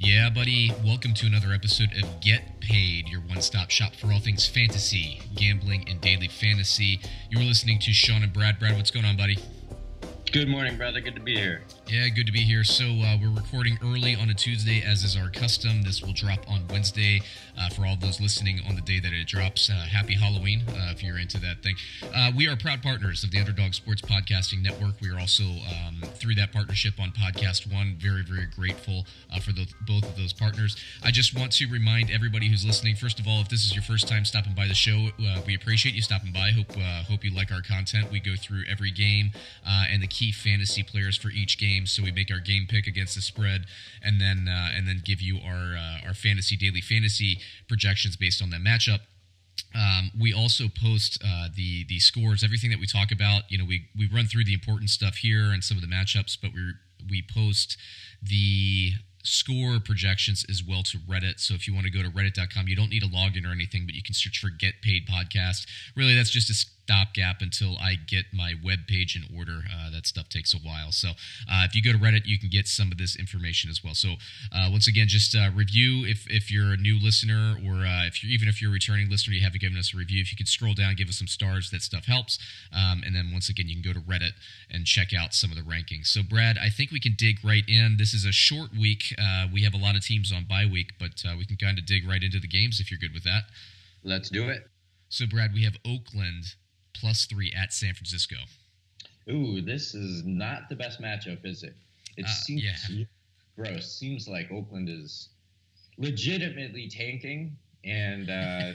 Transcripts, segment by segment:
Yeah, buddy. Welcome to another episode of Get Paid, your one stop shop for all things fantasy, gambling, and daily fantasy. You're listening to Sean and Brad. Brad, what's going on, buddy? Good morning, brother. Good to be here. Yeah, good to be here. So uh, we're recording early on a Tuesday, as is our custom. This will drop on Wednesday uh, for all those listening on the day that it drops. Uh, happy Halloween uh, if you're into that thing. Uh, we are proud partners of the Underdog Sports Podcasting Network. We are also um, through that partnership on Podcast One. Very, very grateful uh, for both of those partners. I just want to remind everybody who's listening. First of all, if this is your first time stopping by the show, we appreciate you stopping by. Hope hope you like our content. We go through every game and the key fantasy players for each game. So we make our game pick against the spread, and then uh, and then give you our uh, our fantasy daily fantasy projections based on that matchup. Um, we also post uh, the the scores, everything that we talk about. You know, we we run through the important stuff here and some of the matchups, but we we post the score projections as well to Reddit. So if you want to go to reddit.com, you don't need a login or anything, but you can search for Get Paid Podcast. Really, that's just a stopgap until I get my web page in order. Uh, that stuff takes a while. So uh, if you go to Reddit, you can get some of this information as well. So uh, once again, just uh, review if, if you're a new listener or uh, if you're even if you're a returning listener, you haven't given us a review. If you could scroll down, give us some stars, that stuff helps. Um, and then once again, you can go to Reddit and check out some of the rankings. So Brad, I think we can dig right in. This is a short week. Uh, we have a lot of teams on bye week, but we can kind of dig right into the games if you're good with that. Let's do it. So, Brad, we have Oakland plus three at San Francisco. Ooh, this is not the best matchup, is it? It uh, seems yeah. gross. Seems like Oakland is legitimately tanking, and uh,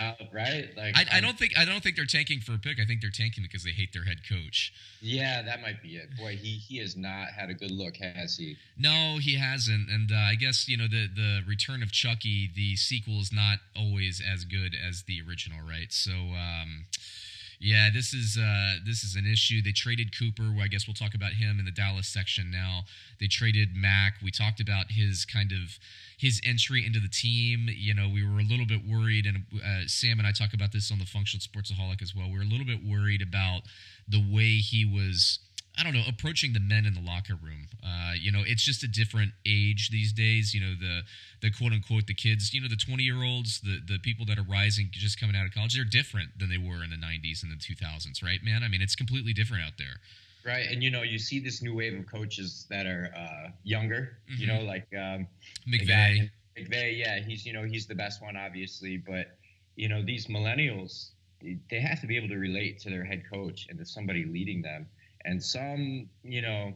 right? Like, I, I, don't think I don't think they're tanking for a pick. I think they're tanking because they hate their head coach. Yeah, that might be it. Boy, he he has not had a good look, has he? No, he hasn't. And uh, I guess you know the the return of Chucky, the sequel is not always as good as the original, right? So. Um, yeah, this is uh, this is an issue. They traded Cooper. I guess we'll talk about him in the Dallas section now. They traded Mack. We talked about his kind of his entry into the team. You know, we were a little bit worried, and uh, Sam and I talk about this on the Functional Sportsaholic as well. We were a little bit worried about the way he was I don't know, approaching the men in the locker room. Uh, you know, it's just a different age these days. You know, the the quote unquote the kids, you know, the twenty year olds, the the people that are rising just coming out of college, they're different than they were in the '90s and the 2000s, right, man? I mean, it's completely different out there. Right, and you know, you see this new wave of coaches that are uh, younger. Mm-hmm. You know, like um, McVay. McVay, yeah, he's you know he's the best one, obviously, but you know these millennials, they have to be able to relate to their head coach and to somebody leading them and some you know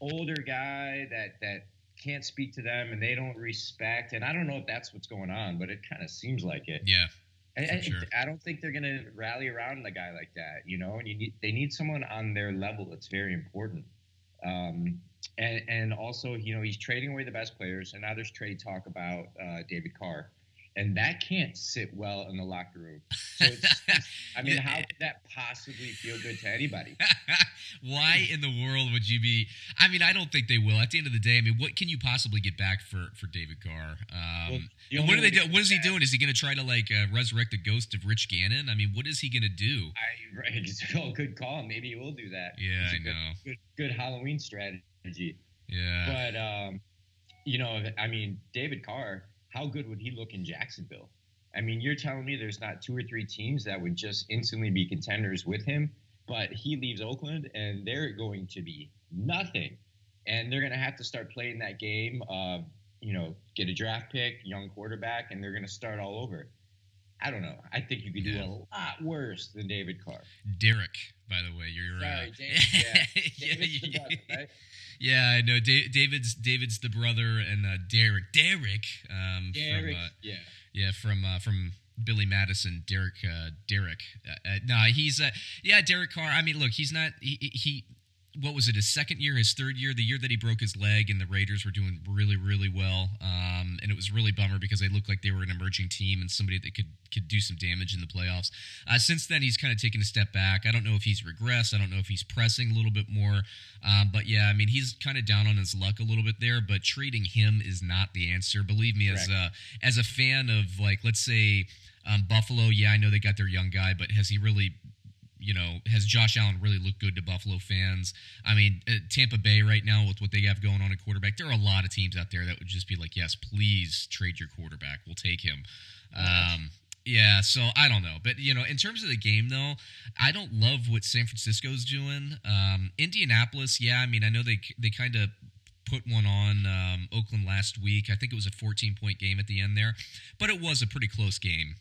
older guy that that can't speak to them and they don't respect and i don't know if that's what's going on but it kind of seems like it yeah I, sure. I, don't think they're going to rally around a guy like that, you know. And you need, they need someone on their level that's very important. Um, and and also, you know, he's trading away the best players. And now there's trade talk about uh, David Carr and that can't sit well in the locker room. So I mean, how could that possibly feel good to anybody? Why in the world would you be? I mean, I don't think they will. At the end of the day, I mean, what can you possibly get back for for David Carr? Um, well, what are they do? What is he doing? Is he going to try to like uh, resurrect the ghost of Rich Gannon? I mean, what is he going to do? I, right, oh, good call. Maybe he will do that. Yeah, I know. Good, good Halloween strategy. Yeah, but um, you know, I mean, David Carr how good would he look in Jacksonville? I mean, you're telling me there's not two or three teams that would just instantly be contenders with him, but he leaves Oakland and they're going to be nothing. And they're going to have to start playing that game of, you know, get a draft pick, young quarterback, and they're going to start all over. I don't know. I think you could do a lot worse than David Carr. Derek, by the way, you're uh, Sorry, uh, James, yeah. yeah, brother, right? Yeah, I know. Da- David's David's the brother, and uh, Derek, Derek, um, Derek, from, uh, yeah, yeah, from uh, from Billy Madison, Derek, uh, Derek. Uh, uh, nah, he's uh, yeah, Derek Carr. I mean, look, he's not he, he what was it his second year his third year the year that he broke his leg and the raiders were doing really really well um, and it was really bummer because they looked like they were an emerging team and somebody that could could do some damage in the playoffs. Uh, since then he's kind of taken a step back. I don't know if he's regressed. I don't know if he's pressing a little bit more um, but yeah i mean he's kind of down on his luck a little bit there but trading him is not the answer. Believe me Correct. as a as a fan of like let's say um, Buffalo, yeah, I know they got their young guy, but has he really you know, has Josh Allen really looked good to Buffalo fans? I mean, uh, Tampa Bay right now with what they have going on at quarterback, there are a lot of teams out there that would just be like, yes, please trade your quarterback. We'll take him. Um, yeah, so I don't know, but you know, in terms of the game though, I don't love what San Francisco's doing. Um, Indianapolis, yeah, I mean, I know they they kind of put one on um, Oakland last week. I think it was a 14 point game at the end there, but it was a pretty close game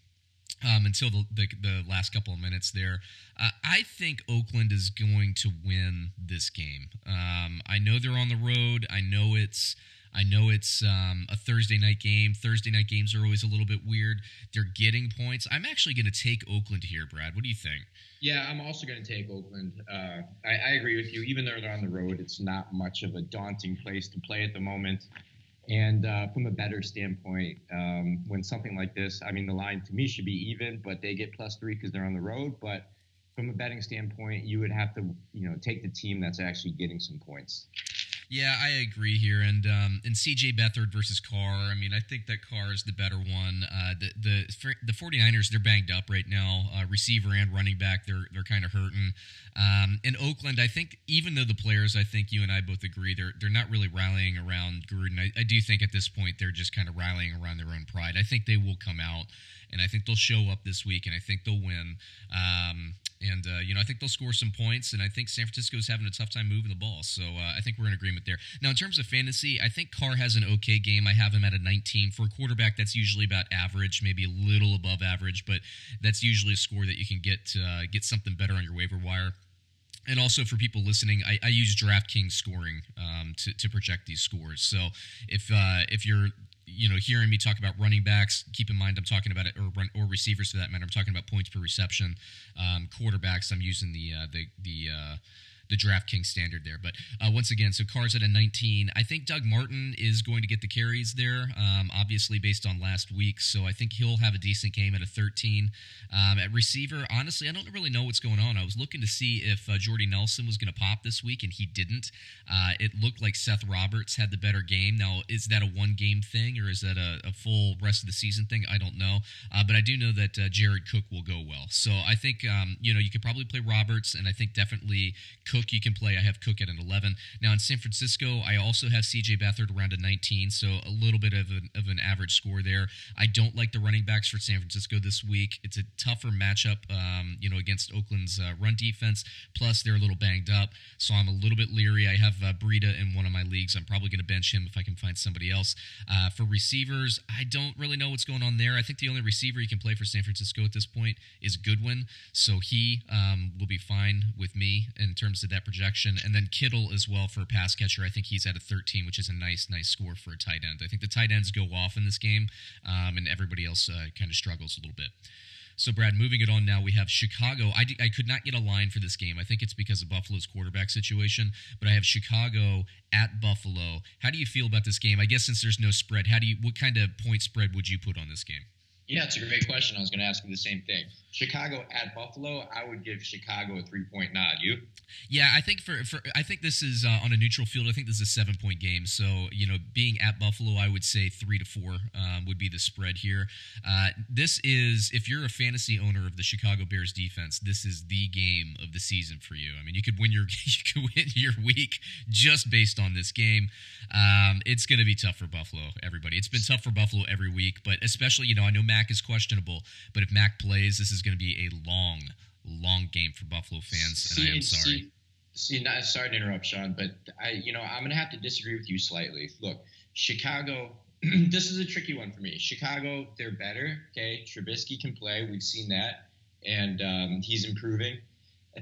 um, until the, the, the last couple of minutes there. Uh, I think Oakland is going to win this game. Um, I know they're on the road. I know it's I know it's um, a Thursday night game. Thursday night games are always a little bit weird. They're getting points. I'm actually going to take Oakland here, Brad. What do you think? Yeah, I'm also going to take Oakland. Uh, I, I, agree with you. Even though they're on the road, it's not much of a daunting place to play at the moment. And uh, from a better standpoint, um, when something like this, I mean, the line to me should be even, but they get plus three because they're on the road. But from a betting standpoint, you would have to, you know, take the team that's actually getting some points. Yeah, I agree here. And um, and CJ Beathard versus Carr. I mean, I think that Carr is the better one. Uh, the the the 49ers they're banged up right now. Uh, receiver and running back they're they're kind of hurting. Um, in Oakland, I think even though the players, I think you and I both agree they're they're not really rallying around Gruden. I, I do think at this point they're just kind of rallying around their own pride. I think they will come out and I think they'll show up this week, and I think they'll win. Um, and uh, you know, I think they'll score some points, and I think San Francisco is having a tough time moving the ball. So uh, I think we're in agreement there. Now, in terms of fantasy, I think Carr has an okay game. I have him at a 19 for a quarterback. That's usually about average, maybe a little above average, but that's usually a score that you can get uh, get something better on your waiver wire and also for people listening, I, I use DraftKings scoring um, to, to project these scores. So if uh, if you're you know, hearing me talk about running backs, keep in mind I'm talking about it, or run, or receivers for that matter. I'm talking about points per reception. Um, quarterbacks, I'm using the uh, the the uh, the DraftKings standard there. But uh, once again, so Carr's at a 19. I think Doug Martin is going to get the carries there, um, obviously based on last week. So I think he'll have a decent game at a 13. Um, at receiver, honestly, I don't really know what's going on. I was looking to see if uh, Jordy Nelson was going to pop this week, and he didn't. Uh, it looked like Seth Roberts had the better game. Now, is that a one game thing or is that a, a full rest of the season thing? I don't know. Uh, but I do know that uh, Jared Cook will go well. So I think, um, you know, you could probably play Roberts, and I think definitely Cook Cook you can play. I have Cook at an 11. Now in San Francisco, I also have CJ Beathard around a 19, so a little bit of an, of an average score there. I don't like the running backs for San Francisco this week. It's a tougher matchup, um, you know, against Oakland's uh, run defense. Plus, they're a little banged up, so I'm a little bit leery. I have uh, Breida in one of my leagues. I'm probably going to bench him if I can find somebody else. Uh, for receivers, I don't really know what's going on there. I think the only receiver you can play for San Francisco at this point is Goodwin, so he um, will be fine with me in terms of that projection. And then Kittle as well for a pass catcher. I think he's at a 13, which is a nice, nice score for a tight end. I think the tight ends go off in this game, um, and everybody else uh, kind of struggles a little bit. So, Brad, moving it on now, we have Chicago. I, d- I could not get a line for this game. I think it's because of Buffalo's quarterback situation, but I have Chicago at Buffalo. How do you feel about this game? I guess since there's no spread, how do you what kind of point spread would you put on this game? Yeah, it's a great question. I was going to ask you the same thing. Chicago at Buffalo, I would give Chicago a three point nod. You? Yeah, I think for, for I think this is uh, on a neutral field. I think this is a seven point game. So you know, being at Buffalo, I would say three to four um, would be the spread here. Uh, this is if you're a fantasy owner of the Chicago Bears defense, this is the game of the season for you. I mean, you could win your you could win your week just based on this game. Um, it's going to be tough for Buffalo. Everybody, it's been tough for Buffalo every week, but especially you know, I know Mack is questionable, but if Mack plays, this is going to be a long, long game for Buffalo fans, see, and I am sorry. See, see, not sorry to interrupt, Sean, but I, you know, I'm going to have to disagree with you slightly. Look, Chicago. this is a tricky one for me. Chicago, they're better. Okay, Trubisky can play. We've seen that, and um, he's improving.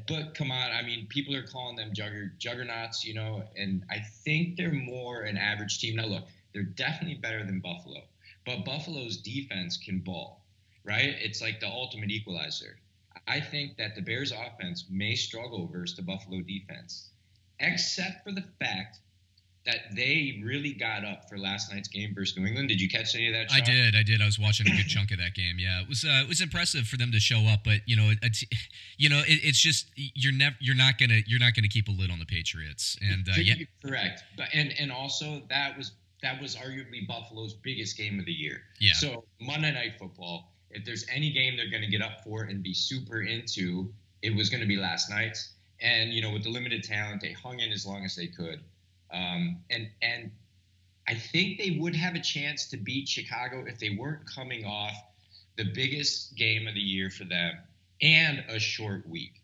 But come on, I mean, people are calling them jugger, juggernauts, you know, and I think they're more an average team. Now, look, they're definitely better than Buffalo, but Buffalo's defense can ball right? It's like the ultimate equalizer. I think that the Bears offense may struggle versus the Buffalo defense. except for the fact that they really got up for last night's game versus New England. Did you catch any of that? I did. I did. I was watching a good chunk of that game. Yeah, it was. Uh, it was impressive for them to show up, but you know, it, you know, it, it's just you're never, you're not gonna, you're not gonna keep a lid on the Patriots. And uh, yeah, correct. But and and also that was that was arguably Buffalo's biggest game of the year. Yeah. So Monday Night Football. If there's any game they're going to get up for and be super into, it was going to be last night's. And you know, with the limited talent, they hung in as long as they could. Um, and and I think they would have a chance to beat Chicago if they weren't coming off the biggest game of the year for them and a short week.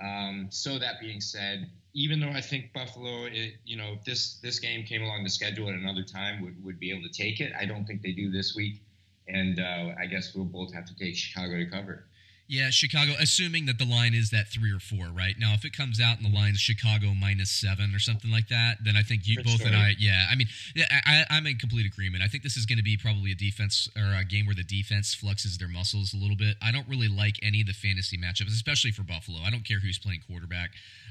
Um, so that being said, even though I think Buffalo, it, you know, if this this game came along the schedule at another time, would, would be able to take it. I don't think they do this week, and uh, I guess we'll both have to take Chicago to cover. Yeah, Chicago, assuming that the line is that three or four, right? Now, if it comes out and the line is Chicago minus seven or something like that, then I think you both story. and I, yeah, I mean, yeah, I, I'm in complete agreement. I think this is going to be probably a defense or a game where the defense fluxes their muscles a little bit. I don't really like any of the fantasy matchups, especially for Buffalo. I don't care who's playing quarterback.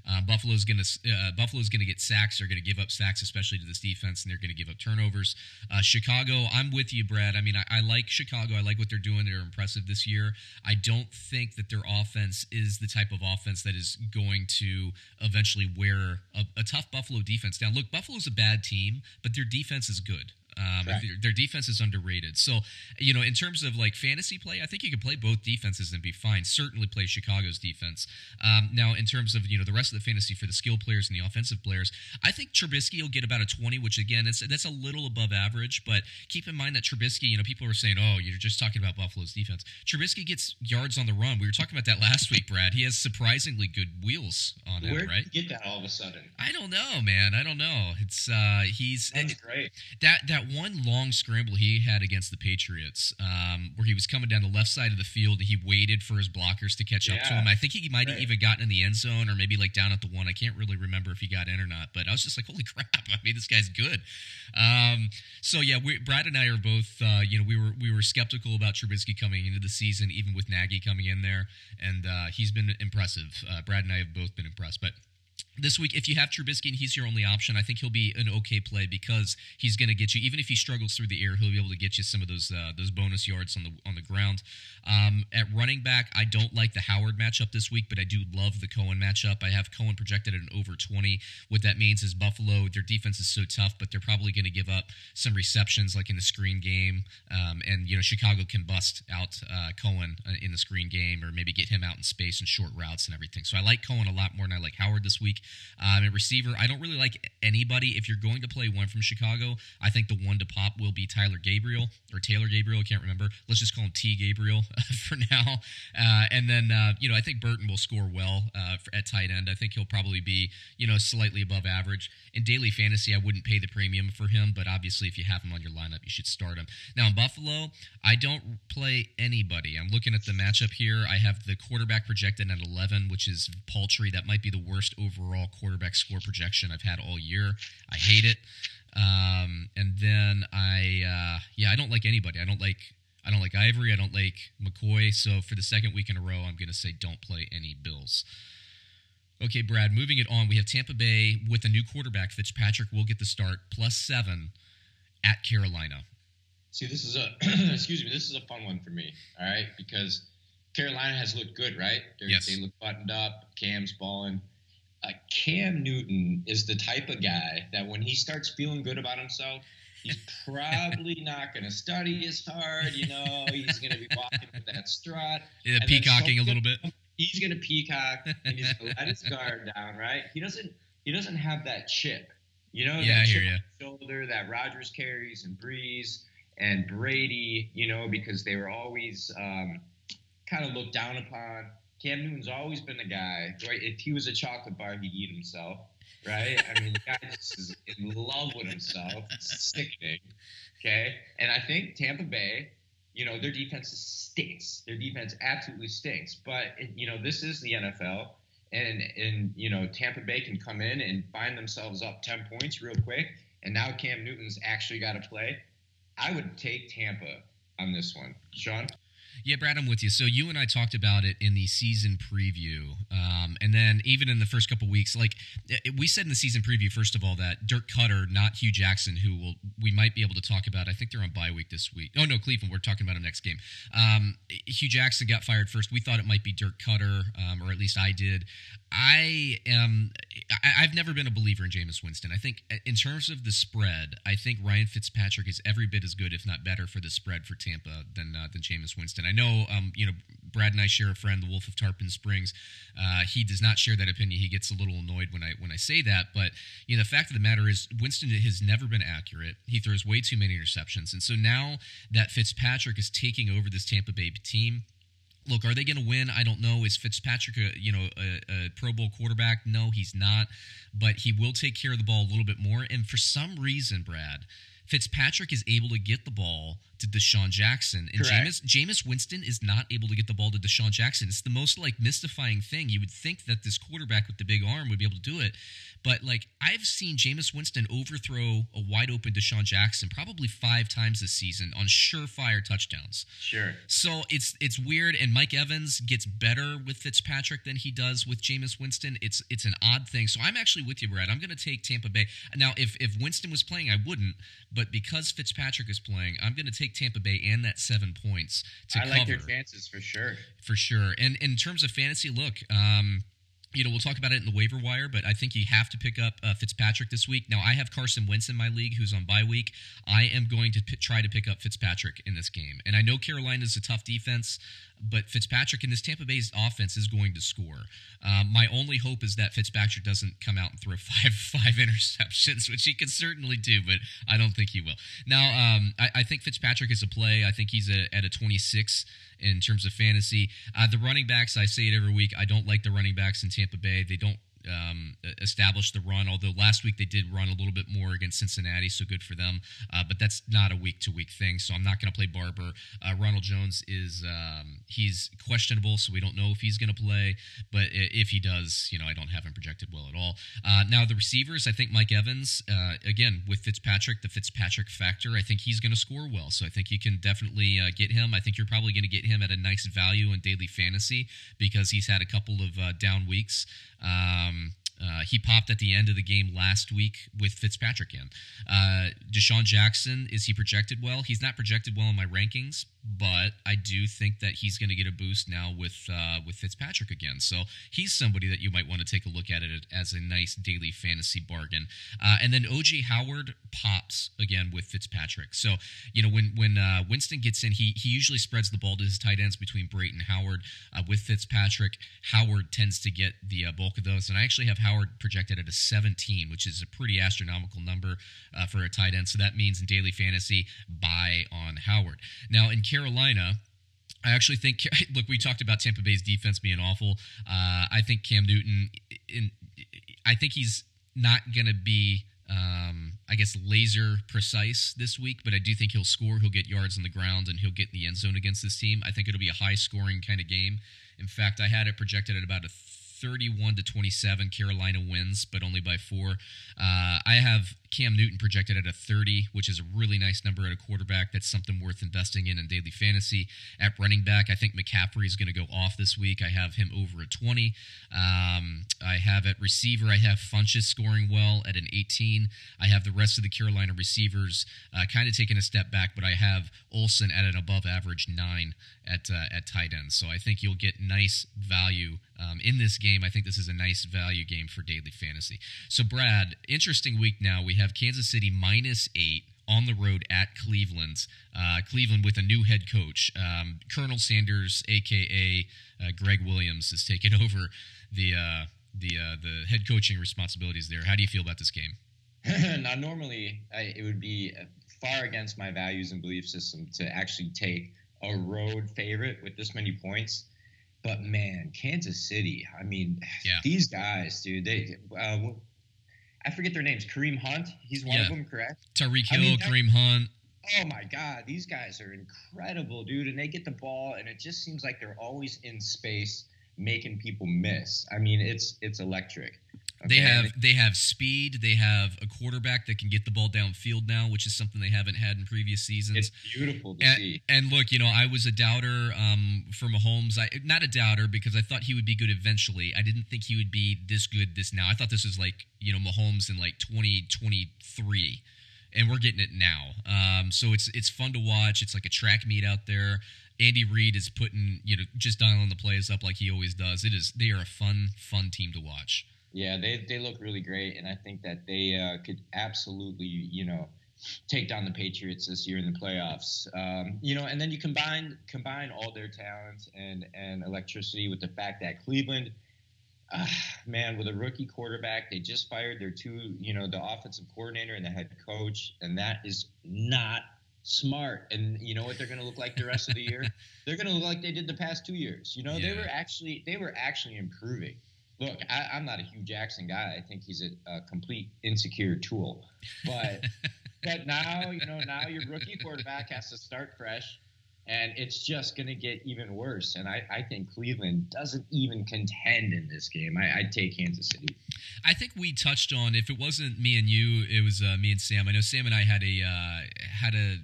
Uh, Buffalo's going to uh, Buffalo's going to get sacks. They're going to give up sacks, especially to this defense, and they're going to give up turnovers. Uh, Chicago, I'm with you, Brad. I mean, I, I like Chicago. I like what they're doing. They're impressive this year. I don't think that their offense is the type of offense that is going to eventually wear a, a tough Buffalo defense down. Look, Buffalo's a bad team, but their defense is good. Um, their, defense is underrated. So, you know, in terms of like fantasy play, I think you could play both defenses and be fine. Certainly play Chicago's defense. Um, now, in terms of you know the rest of the fantasy for the skill players and the offensive players, I think Trubisky will get about a twenty, which again, that's that's a little above average. But keep in mind that Trubisky, you know, people are saying, oh, you're just talking about Buffalo's defense. Trubisky gets yards on the run. We were talking about that last week, Brad. He has surprisingly good wheels on him, right? get that all of a sudden? I don't know, man. I don't know. It's uh he's that's great. That that one long scramble he had against the Patriots, um, where he was coming down the left side of the field, and he waited for his blockers to catch yeah. up to him. I think he might have right. even gotten in the end zone or maybe like down at the one. I can't really remember if he got in or not, but I was just like, holy crap! I mean, this guy's good. Um, so yeah, we, Brad and I are both, uh, you know, we were we were skeptical about Trubisky coming into the season, even with Nagy coming in there, and uh, he's been impressive. Uh, Brad and I have both been impressed, but this week, if you have Trubisky and he's your only option, I think he'll be an okay play because he's going to get you. Even if he struggles through the air, he'll be able to get you some of those uh, those bonus yards on the on the ground. Um, at running back, I don't like the Howard matchup this week, but I do love the Cohen matchup. I have Cohen projected at an over twenty. What that means is Buffalo, their defense is so tough, but they're probably going to give up some receptions, like in the screen game, um, and you know Chicago can bust out uh, Cohen uh, in the screen game, or maybe get him out in space and short routes and everything. So I like Cohen a lot more than I like Howard this week. Um, and receiver, I don't really like anybody. If you're going to play one from Chicago, I think the one to pop will be Tyler Gabriel or Taylor Gabriel. I can't remember. Let's just call him T Gabriel for now. Uh, and then, uh, you know, I think Burton will score well uh, for, at tight end. I think he'll probably be, you know, slightly above average. In daily fantasy, I wouldn't pay the premium for him, but obviously, if you have him on your lineup, you should start him. Now, in Buffalo, I don't play anybody. I'm looking at the matchup here. I have the quarterback projected at 11, which is paltry. That might be the worst overall quarterback score projection I've had all year. I hate it. Um, and then I, uh, yeah, I don't like anybody. I don't like I don't like Ivory. I don't like McCoy. So for the second week in a row, I'm going to say don't play any Bills. Okay, Brad, moving it on. We have Tampa Bay with a new quarterback. Fitzpatrick will get the start, plus seven at Carolina. See, this is a excuse me. This is a fun one for me. All right, because Carolina has looked good, right? They're, yes. They look buttoned up. Cam's balling. Uh, Cam Newton is the type of guy that when he starts feeling good about himself, he's probably not going to study as hard. You know, he's going to be walking with that strut. Yeah, peacocking a little bit. He's going to peacock and he's going to let his guard down. Right? He doesn't. He doesn't have that chip. You know, yeah, that chip on the shoulder that Rodgers carries and Brees and Brady. You know, because they were always um, kind of looked down upon. Cam Newton's always been a guy. Right? If he was a chocolate bar, he'd eat himself right? I mean, the guy just is in love with himself. It's sickening. Okay. And I think Tampa Bay, you know, their defense stinks. Their defense absolutely stinks. But, you know, this is the NFL. And, and, you know, Tampa Bay can come in and find themselves up 10 points real quick. And now Cam Newton's actually got to play. I would take Tampa on this one. Sean? Yeah, Brad, I'm with you. So you and I talked about it in the season preview, um, and then even in the first couple weeks, like we said in the season preview, first of all, that Dirk Koetter, not Hue Jackson, who will we might be able to talk about. I think they're on bye week this week. Oh no, Cleveland. We're talking about him next game. Um, Hue Jackson got fired first. We thought it might be Dirk Koetter, um, or at least I did. I am. I, have never been a believer in Jameis Winston. I think in terms of the spread, I think Ryan Fitzpatrick is every bit as good, if not better, for the spread for Tampa than uh, than Jameis Winston. I know, um, you know, Brad and I share a friend, the Wolf of Tarpon Springs. Uh, he does not share that opinion. He gets a little annoyed when I when I say that. But you know, the fact of the matter is, Winston has never been accurate. He throws way too many interceptions, and so now that Fitzpatrick is taking over this Tampa Bay team look, are they going to win? I don't know. Is Fitzpatrick a you know a, a, Pro Bowl quarterback? No, he's not. But he will take care of the ball a little bit more. And for some reason, Brad, Fitzpatrick is able to get the ball to DeSean Jackson, and Jameis, Jameis Winston is not able to get the ball to DeSean Jackson. It's the most like mystifying thing. You would think that this quarterback with the big arm would be able to do it, but like I've seen Jameis Winston overthrow a wide open DeSean Jackson probably five times this season on surefire touchdowns. Sure. So it's it's weird, and Mike Evans gets better with Fitzpatrick than he does with Jameis Winston. It's it's an odd thing. So I'm actually with you, Brad. I'm going to take Tampa Bay. Now, if if Winston was playing, I wouldn't, but because Fitzpatrick is playing, I'm going to take Tampa Bay and that seven points to I cover. like their chances for sure. For sure. And in terms of fantasy, look, um, you know, we'll talk about it in the waiver wire, but I think you have to pick up uh, Fitzpatrick this week. Now, I have Carson Wentz in my league, who's on bye week. I am going to p- try to pick up Fitzpatrick in this game, and I know Carolina is a tough defense, but Fitzpatrick in this Tampa Bay's offense is going to score. Um, my only hope is that Fitzpatrick doesn't come out and throw five five interceptions, which he can certainly do, but I don't think he will. Now, um, I, I, think Fitzpatrick is a play. I think he's a, at a 26 in terms of fantasy. Uh, the running backs, I say it every week. I don't like the running backs in Tampa Bay. They don't um, establish the run. Although last week they did run a little bit more against Cincinnati, so good for them. Uh, but that's not a week to week thing. So I'm not going to play Barber. Uh, Ronald Jones is um, he's questionable, so we don't know if he's going to play. But if he does, you know, I don't have him projected well at all. Uh, now the receivers, I think Mike Evans, uh, again with Fitzpatrick, the Fitzpatrick factor, I think he's going to score well. So I think you can definitely uh, get him. I think you're probably going to get him at a nice value in daily fantasy because he's had a couple of uh, down weeks. Um, um, uh, he popped at the end of the game last week with Fitzpatrick in. Uh, DeSean Jackson, is he projected well? He's not projected well in my rankings, but I do think that he's going to get a boost now with uh, with Fitzpatrick again. So he's somebody that you might want to take a look at it as a nice daily fantasy bargain. Uh, and then OJ Howard pops again with Fitzpatrick. So you know when when uh, Winston gets in, he he usually spreads the ball to his tight ends between Brayton Howard uh, with Fitzpatrick. Howard tends to get the uh, bulk of those, and I actually have Howard projected at a 17, which is a pretty astronomical number uh, for a tight end. So that means in daily fantasy, buy on Howard. Now in Carolina, I actually think. Look, we talked about Tampa Bay's defense being awful. Uh, I think Cam Newton. In, I think he's not going to be. Um, I guess laser precise this week, but I do think he'll score. He'll get yards on the ground and he'll get in the end zone against this team. I think it'll be a high scoring kind of game. In fact, I had it projected at about a 31 to 27. Carolina wins, but only by four. Uh, I have Cam Newton projected at a 30, which is a really nice number at a quarterback. That's something worth investing in in daily fantasy. At running back, I think McCaffrey is going to go off this week. I have him over at 20. Um, I have at receiver, I have Funchess scoring well at an 18. I have the rest of the Carolina receivers uh, kind of taking a step back, but I have Olsen at an above average nine at uh, at tight end. So I think you'll get nice value um, in this game. I think this is a nice value game for daily fantasy. So Brad, interesting week now. We have Kansas City minus eight on the road at Cleveland. Uh, Cleveland with a new head coach. Um, Colonel Sanders, aka uh, Gregg Williams, has taken over the uh, the uh, the head coaching responsibilities there. How do you feel about this game? now, normally I, it would be far against my values and belief system to actually take a road favorite with this many points. But man, Kansas City. I mean, yeah. these guys, dude. They uh, I forget their names. Kareem Hunt, he's one yeah. of them, correct? Tyreek Hill, I mean, Kareem Hunt. Oh my God, these guys are incredible, dude. And they get the ball, and it just seems like they're always in space, making people miss. I mean, it's it's electric. Okay? They have they have speed. They have a quarterback that can get the ball downfield now, which is something they haven't had in previous seasons. It's beautiful to and, see. And look, you know, I was a doubter um, for Mahomes. I not a doubter because I thought he would be good eventually. I didn't think he would be this good this now. I thought this was like you know Mahomes in like 2023 and we're getting it now. Um, so it's it's fun to watch. It's like a track meet out there. Andy Reid is putting you know just dialing the plays up like he always does. It is they are a fun fun team to watch. Yeah, they they look really great, and I think that they uh, could absolutely you know take down the Patriots this year in the playoffs. Um, you know, and then you combine combine all their talents and and electricity with the fact that Cleveland uh, man, with a rookie quarterback, they just fired their two, you know, the offensive coordinator and the head coach, and that is not smart. And you know what they're going to look like the rest of the year? They're going to look like they did the past two years. You know, yeah. they were actually they were actually improving. Look, I, am not a Hue Jackson guy. I think he's a, a complete insecure tool. But but now, you know, now your rookie quarterback has to start fresh and it's just going to get even worse. And I, I, think Cleveland doesn't even contend in this game. I, would take Kansas City. I think we touched on if it wasn't me and you, it was uh, me and Sam. I know Sam and I had a uh, had a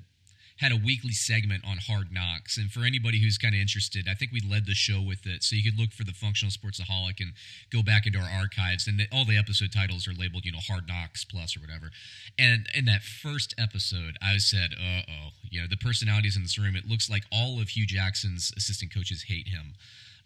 had a weekly segment on Hard Knocks. And for anybody who's kind of interested, I think we led the show with it. So you could look for the Functional Sportsaholic and go back into our archives. And the, all the episode titles are labeled, you know, Hard Knocks Plus or whatever. And in that first episode, I said, uh oh, you know, the personalities in this room, it looks like all of Hue Jackson's assistant coaches hate him.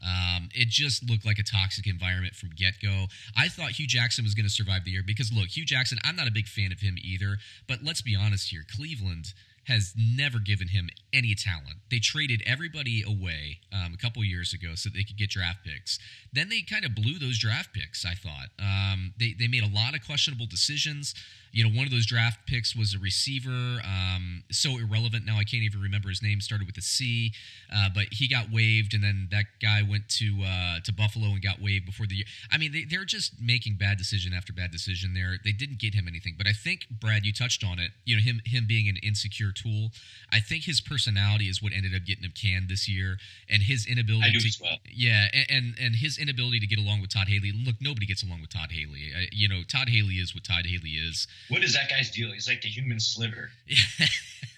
Um, it just looked like a toxic environment from get go. I thought Hue Jackson was going to survive the year because, look, Hue Jackson, I'm not a big fan of him either. But let's be honest here Cleveland has never given him any talent. They traded everybody away um, a couple years ago so they could get draft picks. Then they kind of blew those draft picks. I thought um, they they made a lot of questionable decisions you know, one of those draft picks was a receiver, um, so irrelevant now. I can't even remember his name. Started with a C, uh, but he got waived, and then that guy went to uh, to Buffalo and got waived before the year. I mean, they, they're just making bad decision after bad decision. There, they didn't get him anything, but I think Brad, you touched on it. You know, him him being an insecure tool. I think his personality is what ended up getting him canned this year, and his inability to well. yeah, and, and, and his inability to get along with Todd Haley. Look, nobody gets along with Todd Haley. I, you know, Todd Haley is what Todd Haley is. What is that guy's deal? He's like the human sliver. Yeah.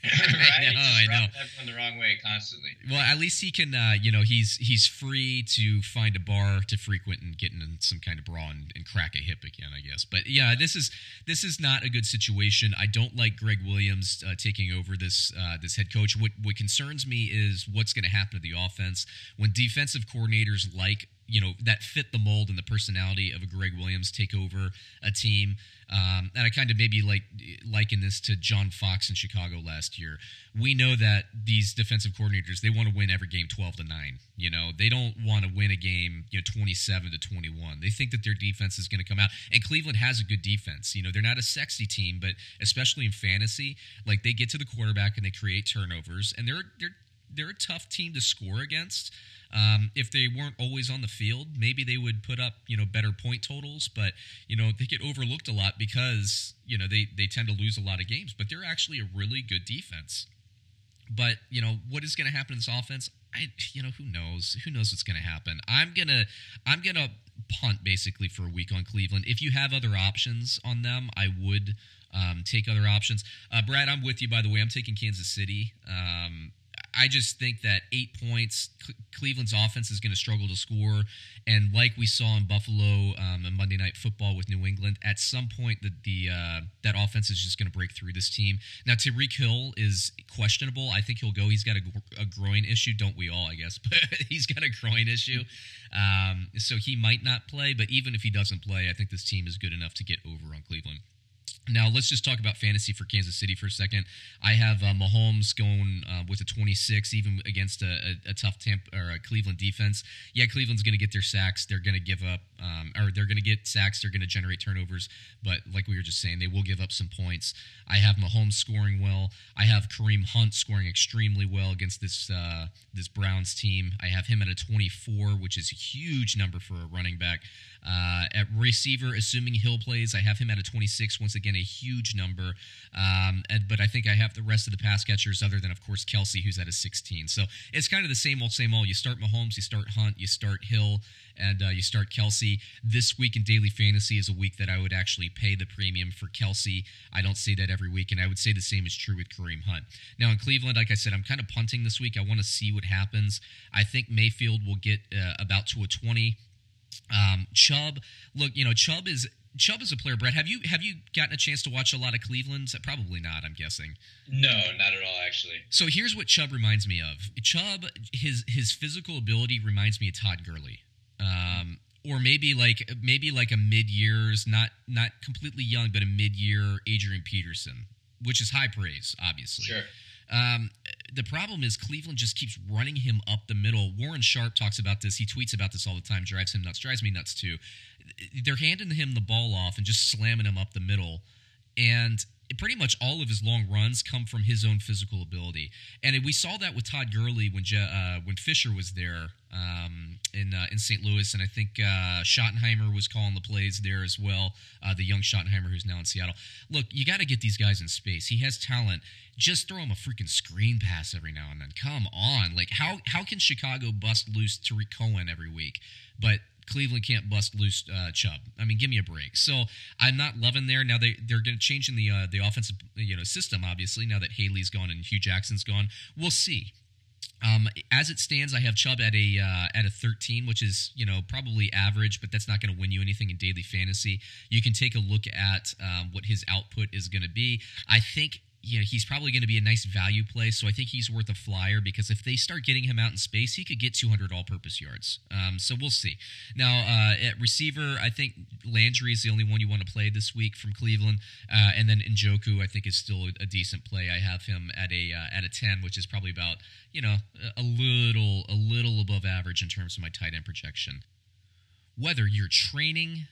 right? I know, I know. Everyone the wrong way constantly. Well, at least he can. Uh, you know, he's he's free to find a bar to frequent and get in some kind of bra and, and, crack a hip again, I guess. But yeah, this is this is not a good situation. I don't like Gregg Williams uh, taking over this uh, this head coach. What what concerns me is what's going to happen to the offense when defensive coordinators like you know that fit the mold and the personality of a Gregg Williams take over a team. Um, and I kind of maybe like liken this to John Fox in Chicago last year. We know that these defensive coordinators they want to win every game twelve to nine. You know they don't want to win a game you know twenty seven to twenty one. They think that their defense is going to come out. And Cleveland has a good defense. You know they're not a sexy team, but especially in fantasy, like they get to the quarterback and they create turnovers, and they're they're they're a tough team to score against. Um, if they weren't always on the field, maybe they would put up you know better point totals. But you know they get overlooked a lot because you know they they tend to lose a lot of games. But they're actually a really good defense. But you know what is going to happen in this offense? I you know who knows who knows what's going to happen. I'm gonna I'm gonna punt basically for a week on Cleveland. If you have other options on them, I would um, take other options. Uh, Brad, I'm with you by the way. I'm taking Kansas City. Um, I just think that eight points, Cleveland's offense is going to struggle to score, and like we saw in Buffalo um, Monday Night Football with New England, at some point the, the uh, that offense is just going to break through this team. Now Tyreek Hill is questionable. I think he'll go. He's got a, a groin issue, don't we all? I guess, but he's got a groin issue, um, so he might not play. But even if he doesn't play, I think this team is good enough to get over on Cleveland. Now let's just talk about fantasy for Kansas City for a second. I have uh, Mahomes going uh, with a 26, even against a, a, a tough temp or Cleveland defense. Yeah, Cleveland's going to get their sacks. They're going to give up, um, or they're going to get sacks. They're going to generate turnovers. But like we were just saying, they will give up some points. I have Mahomes scoring well. I have Kareem Hunt scoring extremely well against this uh, this Browns team. I have him at a 24, which is a huge number for a running back. Uh, at receiver, assuming Hill plays, I have him at a 26. Once again, a huge number. Um, and, but I think I have the rest of the pass catchers, other than of course Kelce, who's at a 16. So it's kind of the same old, same old. You start Mahomes, you start Hunt, you start Hill, and uh, you start Kelce. This week in daily fantasy is a week that I would actually pay the premium for Kelce. I don't say that every week, and I would say the same is true with Kareem Hunt. Now in Cleveland, like I said, I'm kind of punting this week. I want to see what happens. I think Mayfield will get uh, about to a 20. Um, Chubb, look, you know, Chubb is Chubb is a player. Brett, have you have you gotten a chance to watch a lot of Cleveland's? Probably not. I'm guessing. No, not at all. Actually. So here's what Chubb reminds me of. Chubb, his his physical ability reminds me of Todd Gurley. Um, or maybe like maybe like a mid years, not not completely young, but a mid year Adrian Peterson, which is high praise, obviously. Sure. Um, the problem is Cleveland just keeps running him up the middle. Warren Sharp talks about this. He tweets about this all the time. Drives him nuts. Drives me nuts too. They're handing him the ball off and just slamming him up the middle, and pretty much all of his long runs come from his own physical ability. And we saw that with Todd Gurley when uh, when Fisher was there um, in uh, in St. Louis, and I think uh, Schottenheimer was calling the plays there as well. Uh, the young Schottenheimer who's now in Seattle. Look, you got to get these guys in space. He has talent. Just throw him a freaking screen pass every now and then. Come on, like how how can Chicago bust loose Tarik Cohen every week? But Cleveland can't bust loose uh, Chubb. I mean, give me a break. So I'm not loving there. Now they they're going to change in the uh, the offensive you know system. Obviously, now that Haley's gone and Hue Jackson's gone, we'll see. Um, as it stands, I have Chubb at a uh, at a 13, which is you know probably average, but that's not going to win you anything in daily fantasy. You can take a look at um, what his output is going to be. I think you know, he's probably going to be a nice value play. So I think he's worth a flyer because if they start getting him out in space, he could get 200 all-purpose yards. Um, so we'll see. Now uh, at receiver, I think Landry is the only one you want to play this week from Cleveland, uh, and then Njoku I think is still a decent play. I have him at a uh, at a 10, which is probably about you know a little a little above average in terms of my tight end projection. Whether you're training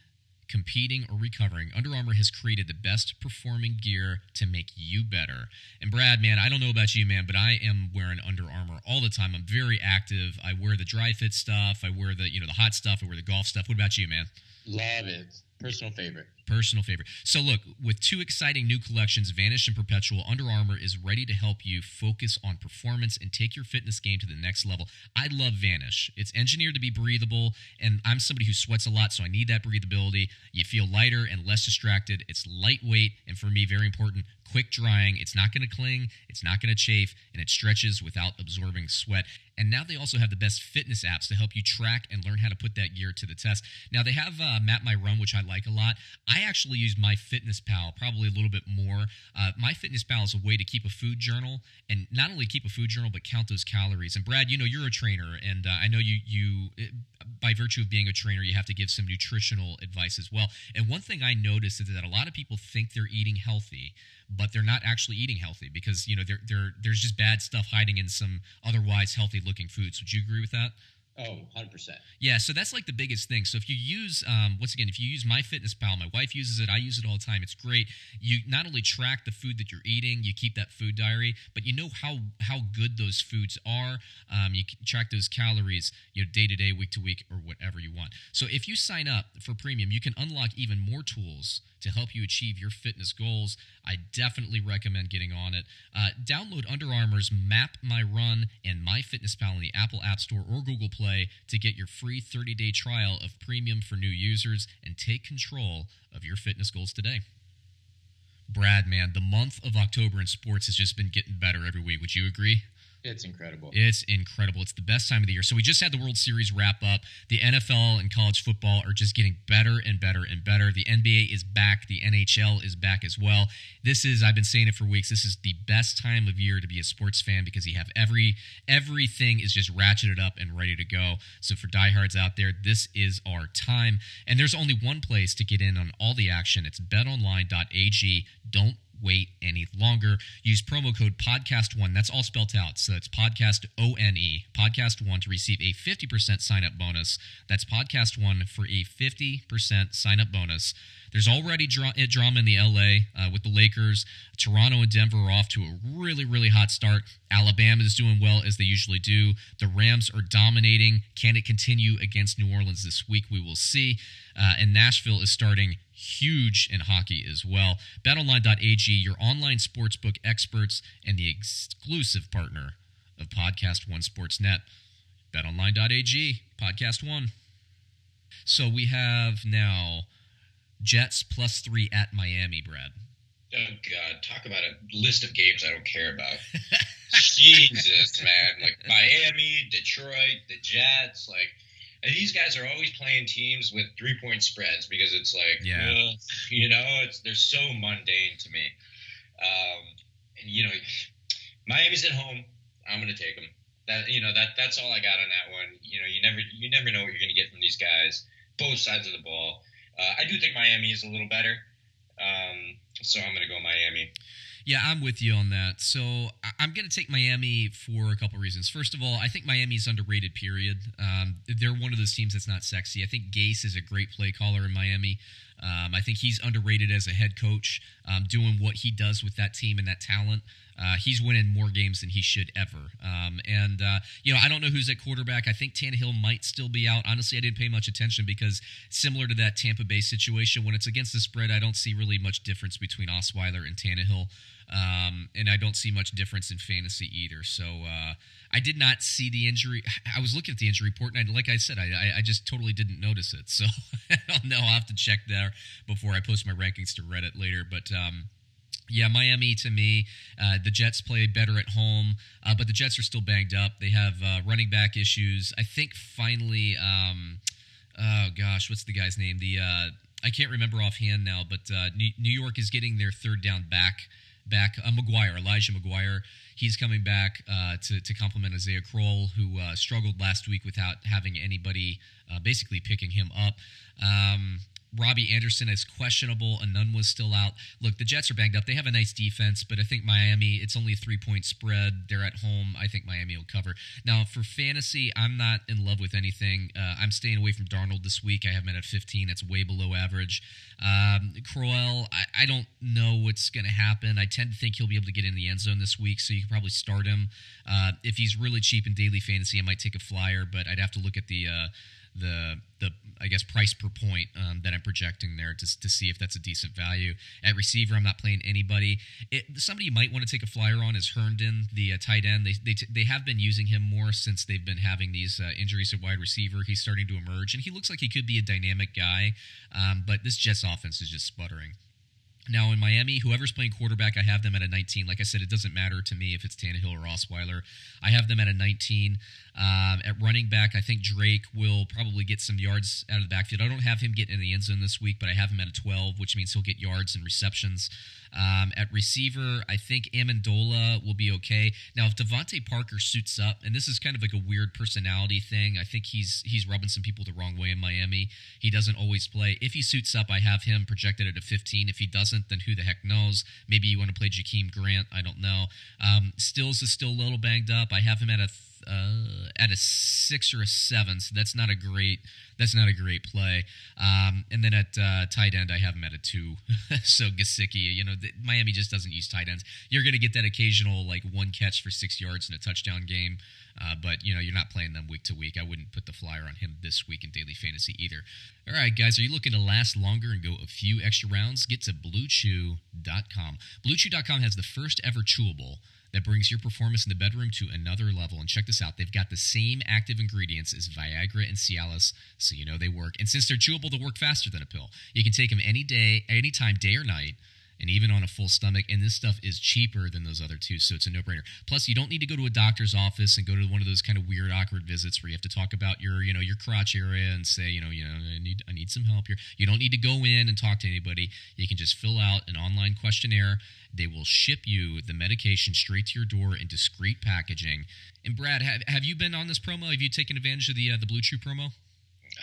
competing, or recovering, Under Armour has created the best performing gear to make you better. And Brad, man, I don't know about you, man, but I am wearing Under Armour all the time. I'm very active. I wear the dry fit stuff. I wear the you know the hot stuff. I wear the golf stuff. What about you, man? Love it. Personal favorite. Personal favorite. So, look, with two exciting new collections, Vanish and Perpetual, Under Armour is ready to help you focus on performance and take your fitness game to the next level. I love Vanish. It's engineered to be breathable, and I'm somebody who sweats a lot, so I need that breathability. You feel lighter and less distracted. It's lightweight, and for me, very important, quick drying. It's not going to cling, it's not going to chafe, and it stretches without absorbing sweat. And now they also have the best fitness apps to help you track and learn how to put that gear to the test. Now they have uh, Map My Run, which I like a lot. I actually use My Fitness Pal probably a little bit more. Uh, My Fitness Pal is a way to keep a food journal and not only keep a food journal but count those calories. And Brad, you know you're a trainer, and uh, I know you you by virtue of being a trainer, you have to give some nutritional advice as well. And one thing I noticed is that a lot of people think they're eating healthy but they're not actually eating healthy because you know they're, they're, there's just bad stuff hiding in some otherwise healthy looking foods. Would you agree with that? Oh, 100%. Yeah, so that's like the biggest thing. So if you use, um, once again, if you use MyFitnessPal, my wife uses it, I use it all the time. It's great. You not only track the food that you're eating, you keep that food diary, but you know how how good those foods are. Um, you track those calories, you know, day to day, week to week, or whatever you want. So if you sign up for premium, you can unlock even more tools to help you achieve your fitness goals. I definitely recommend getting on it. Uh, download Under Armour's Map My Run and MyFitnessPal in the Apple App Store or Google Play to get your free 30 day trial of premium for new users and take control of your fitness goals today. Brad, man, the month of October in sports has just been getting better every week. Would you agree? It's incredible. It's incredible. It's the best time of the year. So we just had the World Series wrap up. The NFL and college football are just getting better and better and better. The NBA is back. The NHL is back as well. This is I've been saying it for weeks. This is the best time of year to be a sports fan because you have every everything is just ratcheted up and ready to go. So for diehards out there, this is our time. And there's only one place to get in on all the action. It's betonline.ag. Don't wait any longer. Use promo code podcast1. That's all spelled out. So it's podcast O N E, podcast one to receive a 50% sign up bonus. That's podcast one for a 50% sign up bonus. There's already dra- eh, drama in the LA uh, with the Lakers. Toronto and Denver are off to a really, really hot start. Alabama is doing well as they usually do. The Rams are dominating. Can it continue against New Orleans this week? We will see. Uh, and Nashville is starting huge in hockey as well. BetOnline.ag, your online sportsbook experts and the exclusive partner of Podcast One Sportsnet. BetOnline.ag, Podcast One. So we have now Jets plus three at Miami, Brad. Oh God, talk about a list of games I don't care about. Jesus, man, like Miami, Detroit, the Jets, like these guys are always playing teams with three point spreads because it's like, yeah, you know, it's they're so mundane to me. Um, and you know, Miami's at home. I'm gonna take them. That you know that that's all I got on that one. You know, you never you never know what you're gonna get from these guys, both sides of the ball. Uh, I do think Miami is a little better, um, so I'm gonna go Miami. Yeah, I'm with you on that. So I'm going to take Miami for a couple reasons. First of all, I think Miami's underrated. Period. Um, they're one of those teams that's not sexy. I think Gase is a great play caller in Miami. Um, I think he's underrated as a head coach, um, doing what he does with that team and that talent. Uh, he's winning more games than he should ever. Um, and, uh, you know, I don't know who's at quarterback. I think Tannehill might still be out. Honestly, I didn't pay much attention because, similar to that Tampa Bay situation, when it's against the spread, I don't see really much difference between Osweiler and Tannehill. Um, and I don't see much difference in fantasy either. So uh, I did not see the injury. I was looking at the injury report, and I, like I said, I, I, just totally didn't notice it. So I don't know. I'll have to check there before I post my rankings to Reddit later. But um, yeah, Miami to me, uh, the Jets play better at home, uh, but the Jets are still banged up. They have uh, running back issues. I think finally, um, oh gosh, what's the guy's name? The uh, I can't remember offhand now, but uh, New York is getting their third down back back. Uh, McGuire, Elijah McGuire, he's coming back uh, to to complement Isaiah Crowell, who uh, struggled last week without having anybody uh, basically picking him up. Um, Robbie Anderson is questionable. Enunwa's was still out. Look, the Jets are banged up. They have a nice defense, but I think Miami, it's only a three point spread. They're at home. I think Miami will cover. Now, for fantasy, I'm not in love with anything. Uh, I'm staying away from Darnold this week. I have him at 15. That's way below average. Um, Crowell, I, I don't know what's going to happen. I tend to think he'll be able to get in the end zone this week, so you can probably start him. Uh, if he's really cheap in daily fantasy, I might take a flyer, but I'd have to look at the. Uh, the the I guess price per point um, that I'm projecting there to, to see if that's a decent value. At receiver, I'm not playing anybody. It, somebody you might want to take a flyer on is Herndon, the uh, tight end. They, they they have been using him more since they've been having these uh, injuries at wide receiver. He's starting to emerge, and he looks like he could be a dynamic guy. Um, but this Jets offense is just sputtering. Now in Miami, whoever's playing quarterback, I have them at a 19. Like I said, it doesn't matter to me if it's Tannehill or Osweiler. I have them at a 19. Um, at running back, I think Drake will probably get some yards out of the backfield. I don't have him getting in the end zone this week, but I have him at a 12, which means he'll get yards and receptions. Um, at receiver, I think Amendola will be okay. Now, if DeVante Parker suits up, and this is kind of like a weird personality thing, I think he's he's rubbing some people the wrong way in Miami. He doesn't always play. If he suits up, I have him projected at a 15. If he doesn't, then who the heck knows? Maybe you want to play Jakeem Grant. I don't know. Um, Stills is still a little banged up. I have him at a uh, at a six or a seven, so that's not a great that's not a great play. Um, and then at uh, tight end, I have him at a two. so Gesicki, you know, the, Miami just doesn't use tight ends. You're going to get that occasional like one catch for six yards in a touchdown game, uh, but you know you're not playing them week to week. I wouldn't put the flyer on him this week in daily fantasy either. All right, guys, are you looking to last longer and go a few extra rounds? Get to BlueChew.com. BlueChew.com has the first ever chewable that brings your performance in the bedroom to another level. And check this out they've got the same active ingredients as Viagra and Cialis, so you know they work. And since they're chewable, they work faster than a pill. You can take them any day, anytime, day or night and even on a full stomach. And this stuff is cheaper than those other two, so it's a no brainer. Plus, you don't need to go to a doctor's office and go to one of those kind of weird, awkward visits where you have to talk about your, you know, your crotch area and say, you know, you know, I need, I need some help here. You don't need to go in and talk to anybody. You can just fill out an online questionnaire. They will ship you the medication straight to your door in discreet packaging. And Brad, have, have you been on this promo? Have you taken advantage of the uh, the Blue Chew promo?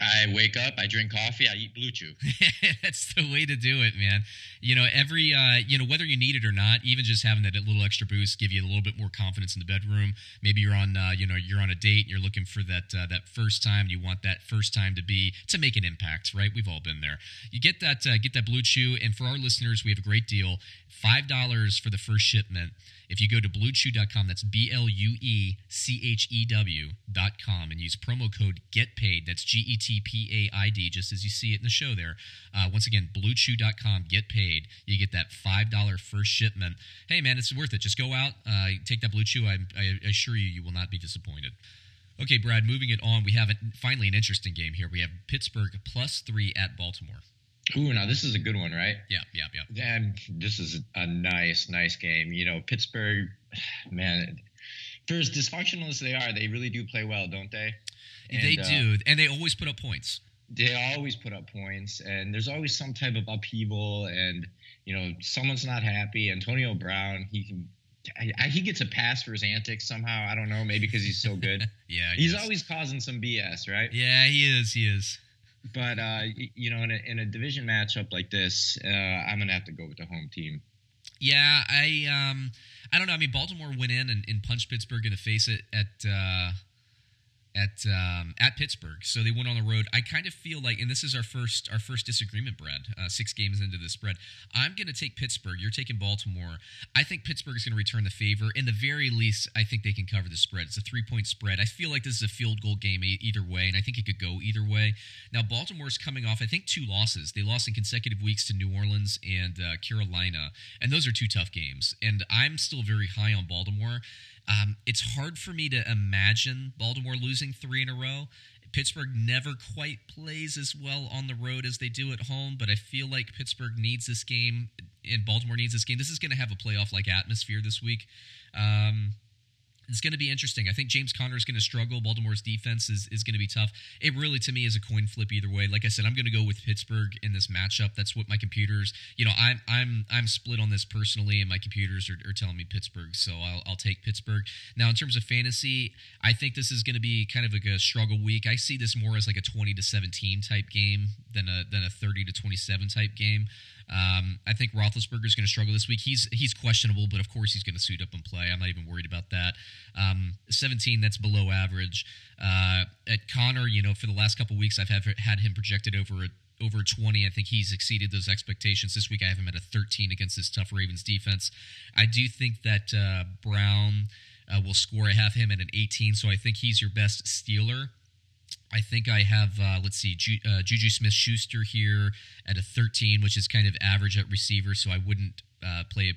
I wake up, I drink coffee, I eat Blue Chew. That's the way to do it, man. You know, every uh, you know whether you need it or not, even just having that little extra boost give you a little bit more confidence in the bedroom. Maybe you're on, uh, you know, you're on a date and you're looking for that uh, that first time. You want that first time to be to make an impact, right? We've all been there. You get that uh, get that Blue Chew, and for our listeners, we have a great deal: five dollars for the first shipment If you go to bluechew.com, that's B L U E C H E W.com, and use promo code GETPAID, that's G E T P A I D, just as you see it in the show there. Uh, once again, bluechew.com, get paid. You get that $5 first shipment. Hey, man, it's worth it. Just go out, uh, take that Blue Chew. I, I assure you, you will not be disappointed. Okay, Brad, moving it on, we have a, finally an interesting game here. We have Pittsburgh plus three at Baltimore. Ooh, now this is a good one, right? Yeah, yeah, yeah. And this is a nice, nice game. You know, Pittsburgh, man, for as dysfunctional as they are, they really do play well, don't they? And, they do, uh, and they always put up points. They always put up points, and there's always some type of upheaval, and you know, someone's not happy. Antonio Brown, he can he gets a pass for his antics somehow. I don't know, maybe because he's so good. yeah, he's always causing some BS, right? Yeah, he is. He is. But uh, you know, in a, in a division matchup like this, uh, I'm gonna have to go with the home team. Yeah, I um, I don't know. I mean, Baltimore went in and, and punched Pittsburgh in the face at, at uh, at um, at Pittsburgh. So they went on the road. I kind of feel like, and this is our first our first disagreement, Brad. Uh, six games into the spread, I'm going to take Pittsburgh. You're taking Baltimore. I think Pittsburgh is going to return the favor. In the very least, I think they can cover the spread. It's a three point spread. I feel like this is a field goal game either way, and I think it could go either way. Now Baltimore's coming off, I think, two losses. They lost in consecutive weeks to New Orleans and uh, Carolina, and those are two tough games. And I'm still very high on Baltimore. Um, it's hard for me to imagine Baltimore losing three in a row. Pittsburgh never quite plays as well on the road as they do at home, but I feel like Pittsburgh needs this game and Baltimore needs this game. This is going to have a playoff like atmosphere this week. Um, it's going to be interesting. I think James Conner is going to struggle. Baltimore's defense is, is going to be tough. It really, to me, is a coin flip either way. Like I said, I'm going to go with Pittsburgh in this matchup. That's what my computers, you know, I'm I'm I'm split on this personally, and my computers are, are telling me Pittsburgh, so I'll, I'll take Pittsburgh. Now, in terms of fantasy, I think this is going to be kind of like a struggle week. I see this more as like a 20 to 17 type game than a than a 30 to 27 type game. Um, I think Roethlisberger is going to struggle this week. He's he's questionable, but of course he's going to suit up and play. I'm not even worried about that. Um, 17, that's below average. Uh, at Conner, you know, for the last couple weeks, I've have, had him projected over a over 20. I think he's exceeded those expectations. This week I have him at a 13 against this tough Ravens defense. I do think that uh, Brown uh, will score. I have him at an 18, so I think he's your best Steeler. I think I have, uh, let's see, Ju- uh, Juju Smith Schuster here at a 13, which is kind of average at receiver, so I wouldn't uh, play a,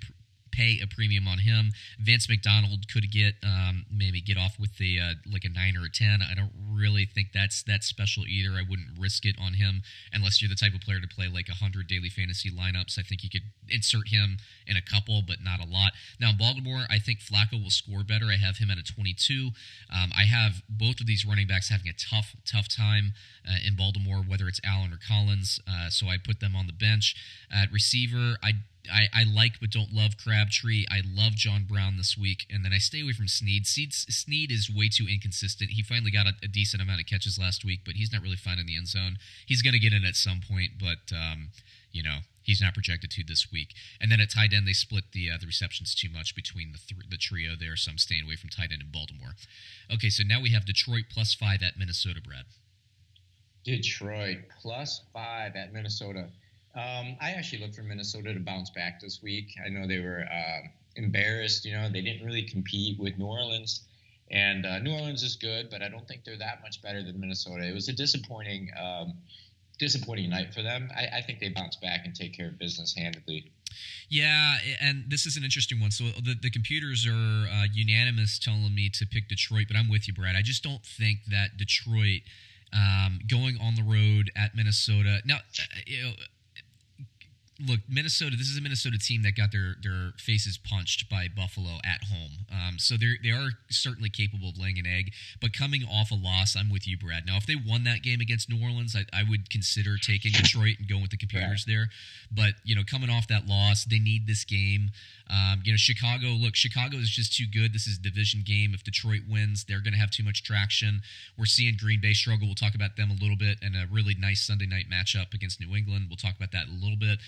pay a premium on him. Vance McDonald could get um, maybe get off with the uh, like a nine or a ten. I don't really think that's that special either. I wouldn't risk it on him unless you're the type of player to play like hundred daily fantasy lineups. I think you could insert him in a couple, but not a lot. Now Baltimore, I think Flacco will score better. I have him at a 22. Um, I have both of these running backs having a tough, tough time uh, in Baltimore, whether it's Allen or Collins. Uh, so I put them on the bench. At receiver, I I, I like but don't love Crabtree. I love John Brown this week, and then I stay away from. Snead, Snead is way too inconsistent. He finally got a, a, decent amount of catches last week, but he's not really finding the end zone. He's going to get in at some point, but um, you know he's not projected to this week. And then at tight end, they split the uh, the receptions too much between the th- the trio there, so I'm staying away from tight end in Baltimore. Okay, so now we have Detroit plus five at Minnesota. Brad. Detroit plus five at Minnesota. Um, I actually look for Minnesota to bounce back this week. I know they were uh, embarrassed. You know, they didn't really compete with New Orleans, and uh, New Orleans is good, but I don't think they're that much better than Minnesota. It was a disappointing, um, disappointing night for them. I, I think they bounce back and take care of business handedly. Yeah, and this is an interesting one. So the, the computers are uh, unanimous telling me to pick Detroit, but I'm with you, Brad. I just don't think that Detroit um, going on the road at Minnesota. Now, uh, you know, look, Minnesota. This is a Minnesota team that got their their faces punched by Buffalo at home. Um, so they they are certainly capable of laying an egg. But coming off a loss, I'm with you, Brad. Now, if they won that game against New Orleans, I, I would consider taking Detroit and going with the computers there. But you know, coming off that loss, they need this game. Um, you know, Chicago. Look, Chicago is just too good. This is a division game. If Detroit wins, they're going to have too much traction. We're seeing Green Bay struggle. We'll talk about them a little bit, and a really nice Sunday night matchup against New England. We'll talk about that a little bit.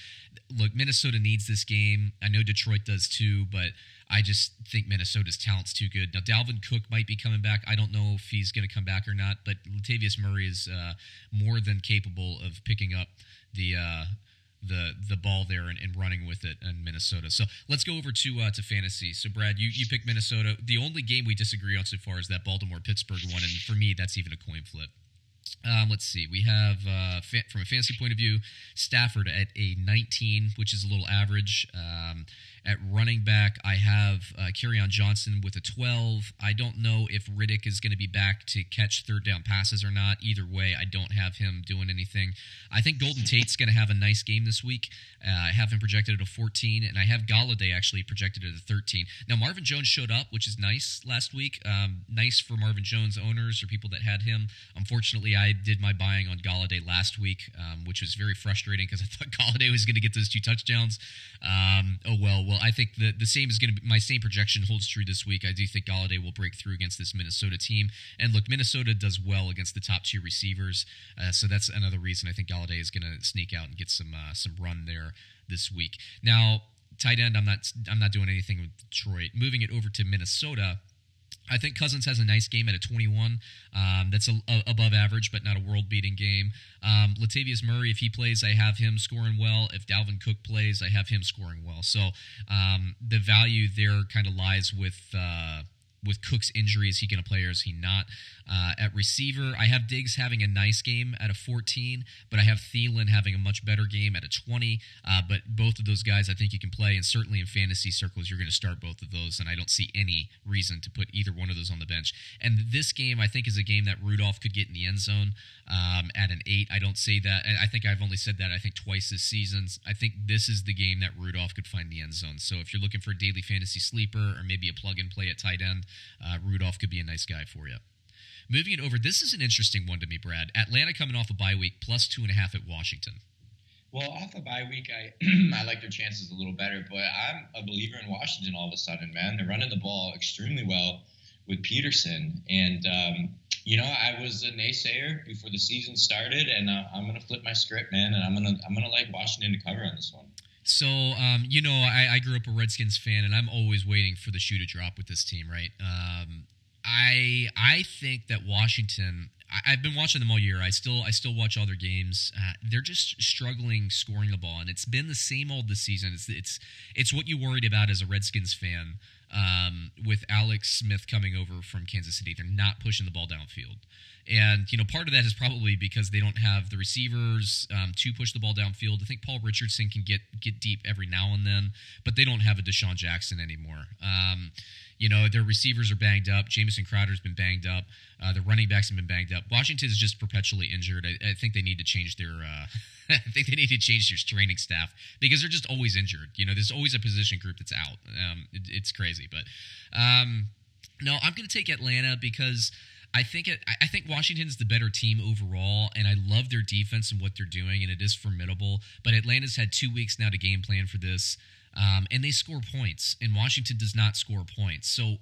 Look, Minnesota needs this game. I know Detroit does too, but I just think Minnesota's talent's too good. Now, Dalvin Cook might be coming back. I don't know if he's going to come back or not, but Latavius Murray is uh, more than capable of picking up the. Uh, the the ball there and, and, running with it in Minnesota. So let's go over to uh, to fantasy. So Brad, you you picked Minnesota. The only game we disagree on so far is that Baltimore Pittsburgh one, and for me, that's even a coin flip. Um, let's see. We have, uh, fa- from a fantasy point of view, Stafford at a 19, which is a little average. Um, at running back, I have uh, on Johnson with a 12. I don't know if Riddick is going to be back to catch third down passes or not. Either way, I don't have him doing anything. I think Golden Tate's going to have a nice game this week. Uh, I have him projected at a 14, and I have Golladay actually projected at a 13. Now, Marvin Jones showed up, which is nice last week. Um, nice for Marvin Jones owners or people that had him. Unfortunately, I did my buying on Golladay last week, um, which was very frustrating because I thought Golladay was going to get those two touchdowns. Um, oh well, well I think the the same is going to my same projection holds true this week. I do think Golladay will break through against this Minnesota team. And look, Minnesota does well against the top two receivers, uh, so that's another reason I think Golladay is going to sneak out and get some uh, some run there this week. Now, tight end, I'm not I'm not doing anything with Detroit. Moving it over to Minnesota. I think Cousins has a nice game at a 21. Um, that's a, a, above average, but not a world beating game. Um, Latavius Murray, if he plays, I have him scoring well. If Dalvin Cook plays, I have him scoring well. So um, the value there kind of lies with. Uh, with Cook's injury, is he going to play or is he not? Uh, at receiver, I have Diggs having a nice game at a 14, but I have Thielen having a much better game at a 20. Uh, but both of those guys, I think you can play, and certainly in fantasy circles, you're going to start both of those, and I don't see any reason to put either one of those on the bench. And this game, I think, is a game that Rudolph could get in the end zone um, at an eight. I don't say that. I think I've only said that I think twice this season. I think this is the game that Rudolph could find the end zone. So if you're looking for a daily fantasy sleeper or maybe a plug and play at tight end, uh, Rudolph could be a nice guy for you. Moving it over, this is an interesting one to me, Brad. Atlanta coming off a bye week, plus two and a half at Washington. Well, off a bye week, I I like their chances a little better, but I'm a believer in Washington all of a sudden, man. They're running the ball extremely well with Peterson, and um, you know I was a naysayer before the season started, and uh, I'm gonna flip my script, man, and I'm gonna I'm gonna like Washington to cover on this one. So, um, you know, I, I, grew up a Redskins fan, and I'm always waiting for the shoe to drop with this team, right? Um, I I think that Washington. I, have been watching them all year. I still I still watch all their games. Uh, they're just struggling scoring the ball, and it's been the same old this season. It's it's it's what you worried about as a Redskins fan um, with Alex Smith coming over from Kansas City. They're not pushing the ball downfield. And, you know, part of that is probably because they don't have the receivers um, to push the ball downfield. I think Paul Richardson can get get deep every now and then, but they don't have a DeSean Jackson anymore. Um, you know, their receivers are banged up. Jamison Crowder's been banged up. Uh, the running backs have been banged up. Washington is just perpetually injured. I, I think they need to change their. Uh, I think they need to change their training staff because they're just always injured. You know, there's always a position group that's out. Um, it, it's crazy, but um, no, I'm going to take Atlanta because. I think it, I think Washington is the better team overall, and I love their defense and what they're doing, and it is formidable. But Atlanta's had two weeks now to game plan for this. Um, and they score points, and Washington does not score points. So,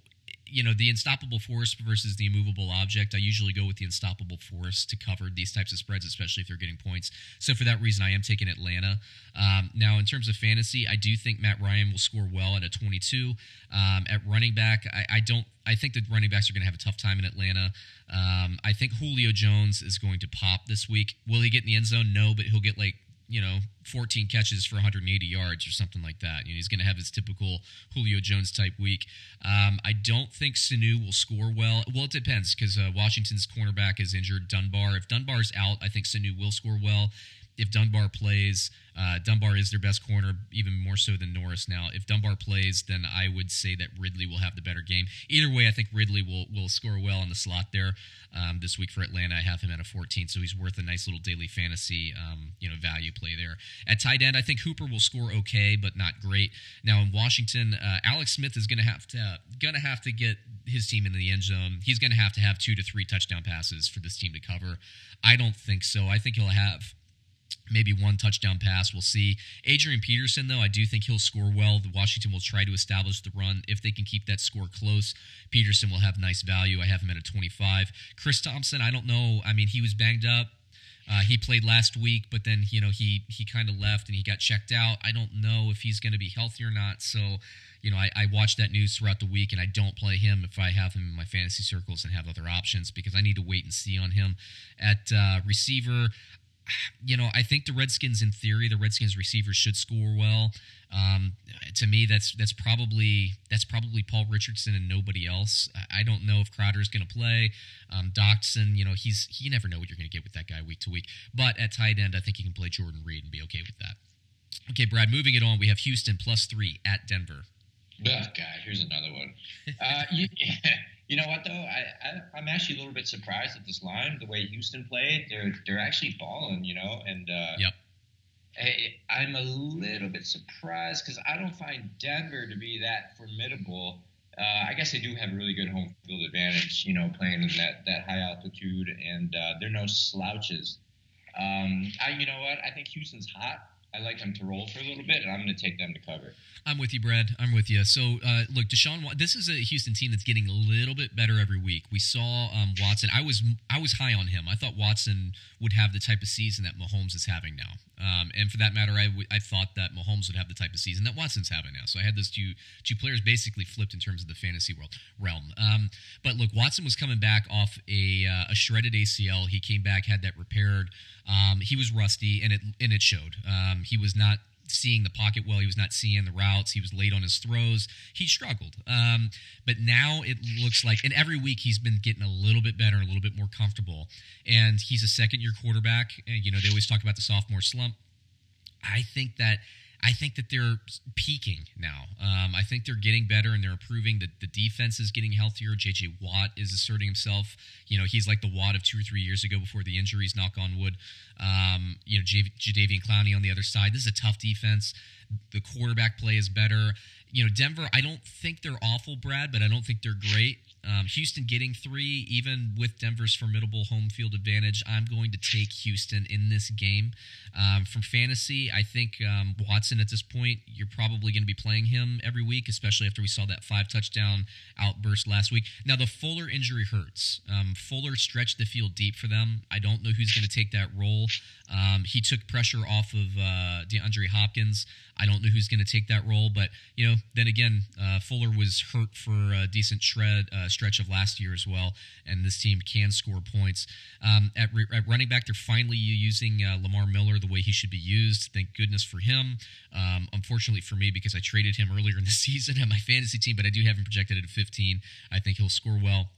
you know, the unstoppable force versus the immovable object, I usually go with the unstoppable force to cover these types of spreads, especially if they're getting points. So, for that reason, I am taking Atlanta. Um, now, in terms of fantasy, I do think Matt Ryan will score well at a 22. Um, at running back, I, I, don't. I think the running backs are going to have a tough time in Atlanta. Um, I think Julio Jones is going to pop this week. Will he get in the end zone? No, but he'll get like you know 14 catches for 180 yards or something like that. You know, he's going to have his typical Julio Jones type week. Um, I don't think Sanu will score well. Well, it depends because uh, Washington's cornerback is injured. Dunbar. If Dunbar's out, I think Sanu will score well if Dunbar plays, uh, Dunbar is their best corner, even more so than Norris now. If Dunbar plays, then I would say that Ridley will have the better game. Either way, I think Ridley will will score well in the slot there um, this week for Atlanta. I have him at a 14, so he's worth a nice little daily fantasy um, you know value play there. At tight end, I think Hooper will score okay, but not great. Now in Washington, uh, Alex Smith is going to have to going to have to get his team into the end zone. He's going to have to have two to three touchdown passes for this team to cover. I don't think so. I think he'll have maybe one touchdown pass. We'll see. Adrian Peterson, though, I do think he'll score well. The Washington will try to establish the run. If they can keep that score close, Peterson will have nice value. I have him at a 25. Chris Thompson, I don't know. I mean, he was banged up. Uh, he played last week, but then you know he he kind of left and he got checked out. I don't know if he's going to be healthy or not. So, you know, I, I watch that news throughout the week, and I don't play him if I have him in my fantasy circles and have other options because I need to wait and see on him. At uh, receiver, you know, I think the Redskins, in theory, the Redskins receivers should score well. Um, to me, that's that's probably that's probably Paul Richardson and nobody else. I don't know if Crowder's going to play. Um, Doctson, you know, he's you never know what you're going to get with that guy week to week. But at tight end, I think you can play Jordan Reed and be okay with that. Okay, Brad. Moving it on, we have Houston plus three at Denver. Oh God, here's another one. Uh, you, you, know what though? I, I am actually a little bit surprised at this line, the way Houston played. They're they're actually balling, you know, and uh, yep. I, am a little bit surprised because I don't find Denver to be that formidable. Uh, I guess they do have a really good home field advantage, you know, playing in that, that high altitude, and uh, they're no slouches. Um, I, you know what? I think Houston's hot. I like them to roll for a little bit, and I'm going to take them to cover. I'm with you, Brad. I'm with you. So, uh, look, Deshaun. This is a Houston team that's getting a little bit better every week. We saw um, Watson. I was I was high on him. I thought Watson would have the type of season that Mahomes is having now. Um, and for that matter, I, w- I thought that Mahomes would have the type of season that Watson's having now. So I had those two two players basically flipped in terms of the fantasy world realm. Um, but look, Watson was coming back off a, uh, a shredded ACL. He came back, had that repaired. Um, he was rusty, and it and it showed. Um, he was not seeing the pocket well. He was not seeing the routes. He was late on his throws. He struggled. Um, but now it looks like, and every week he's been getting a little bit better, a little bit more comfortable. And he's a second year quarterback. And, you know, they always talk about the sophomore slump. I think that I think that they're peaking now. Um, I think they're getting better and they're improving. The, the defense is getting healthier. J.J. Watt is asserting himself. You know, he's like the Watt of two or three years ago before the injuries, knock on wood. Um, you know, J- Jadeveon Clowney on the other side. This is a tough defense. The quarterback play is better. You know, Denver, I don't think they're awful, Brad, but I don't think they're great. Um, Houston getting three, even with Denver's formidable home field advantage, I'm going to take Houston in this game. Um, from fantasy, I think um, Watson at this point, you're probably going to be playing him every week, especially after we saw that five touchdown outburst last week. Now, the Fuller injury hurts. Um, Fuller stretched the field deep for them. I don't know who's going to take that role. Um, he took pressure off of uh, DeAndre Hopkins. I don't know who's going to take that role, but you know, then again, uh, Fuller was hurt for a decent shred uh, stretch of last year as well, and this team can score points. Um, at, at, running back, they're finally using uh, Lamar Miller the way he should be used. Thank goodness for him. Um, unfortunately for me, because I traded him earlier in the season at my fantasy team, but I do have him projected at 15. I think he'll score well.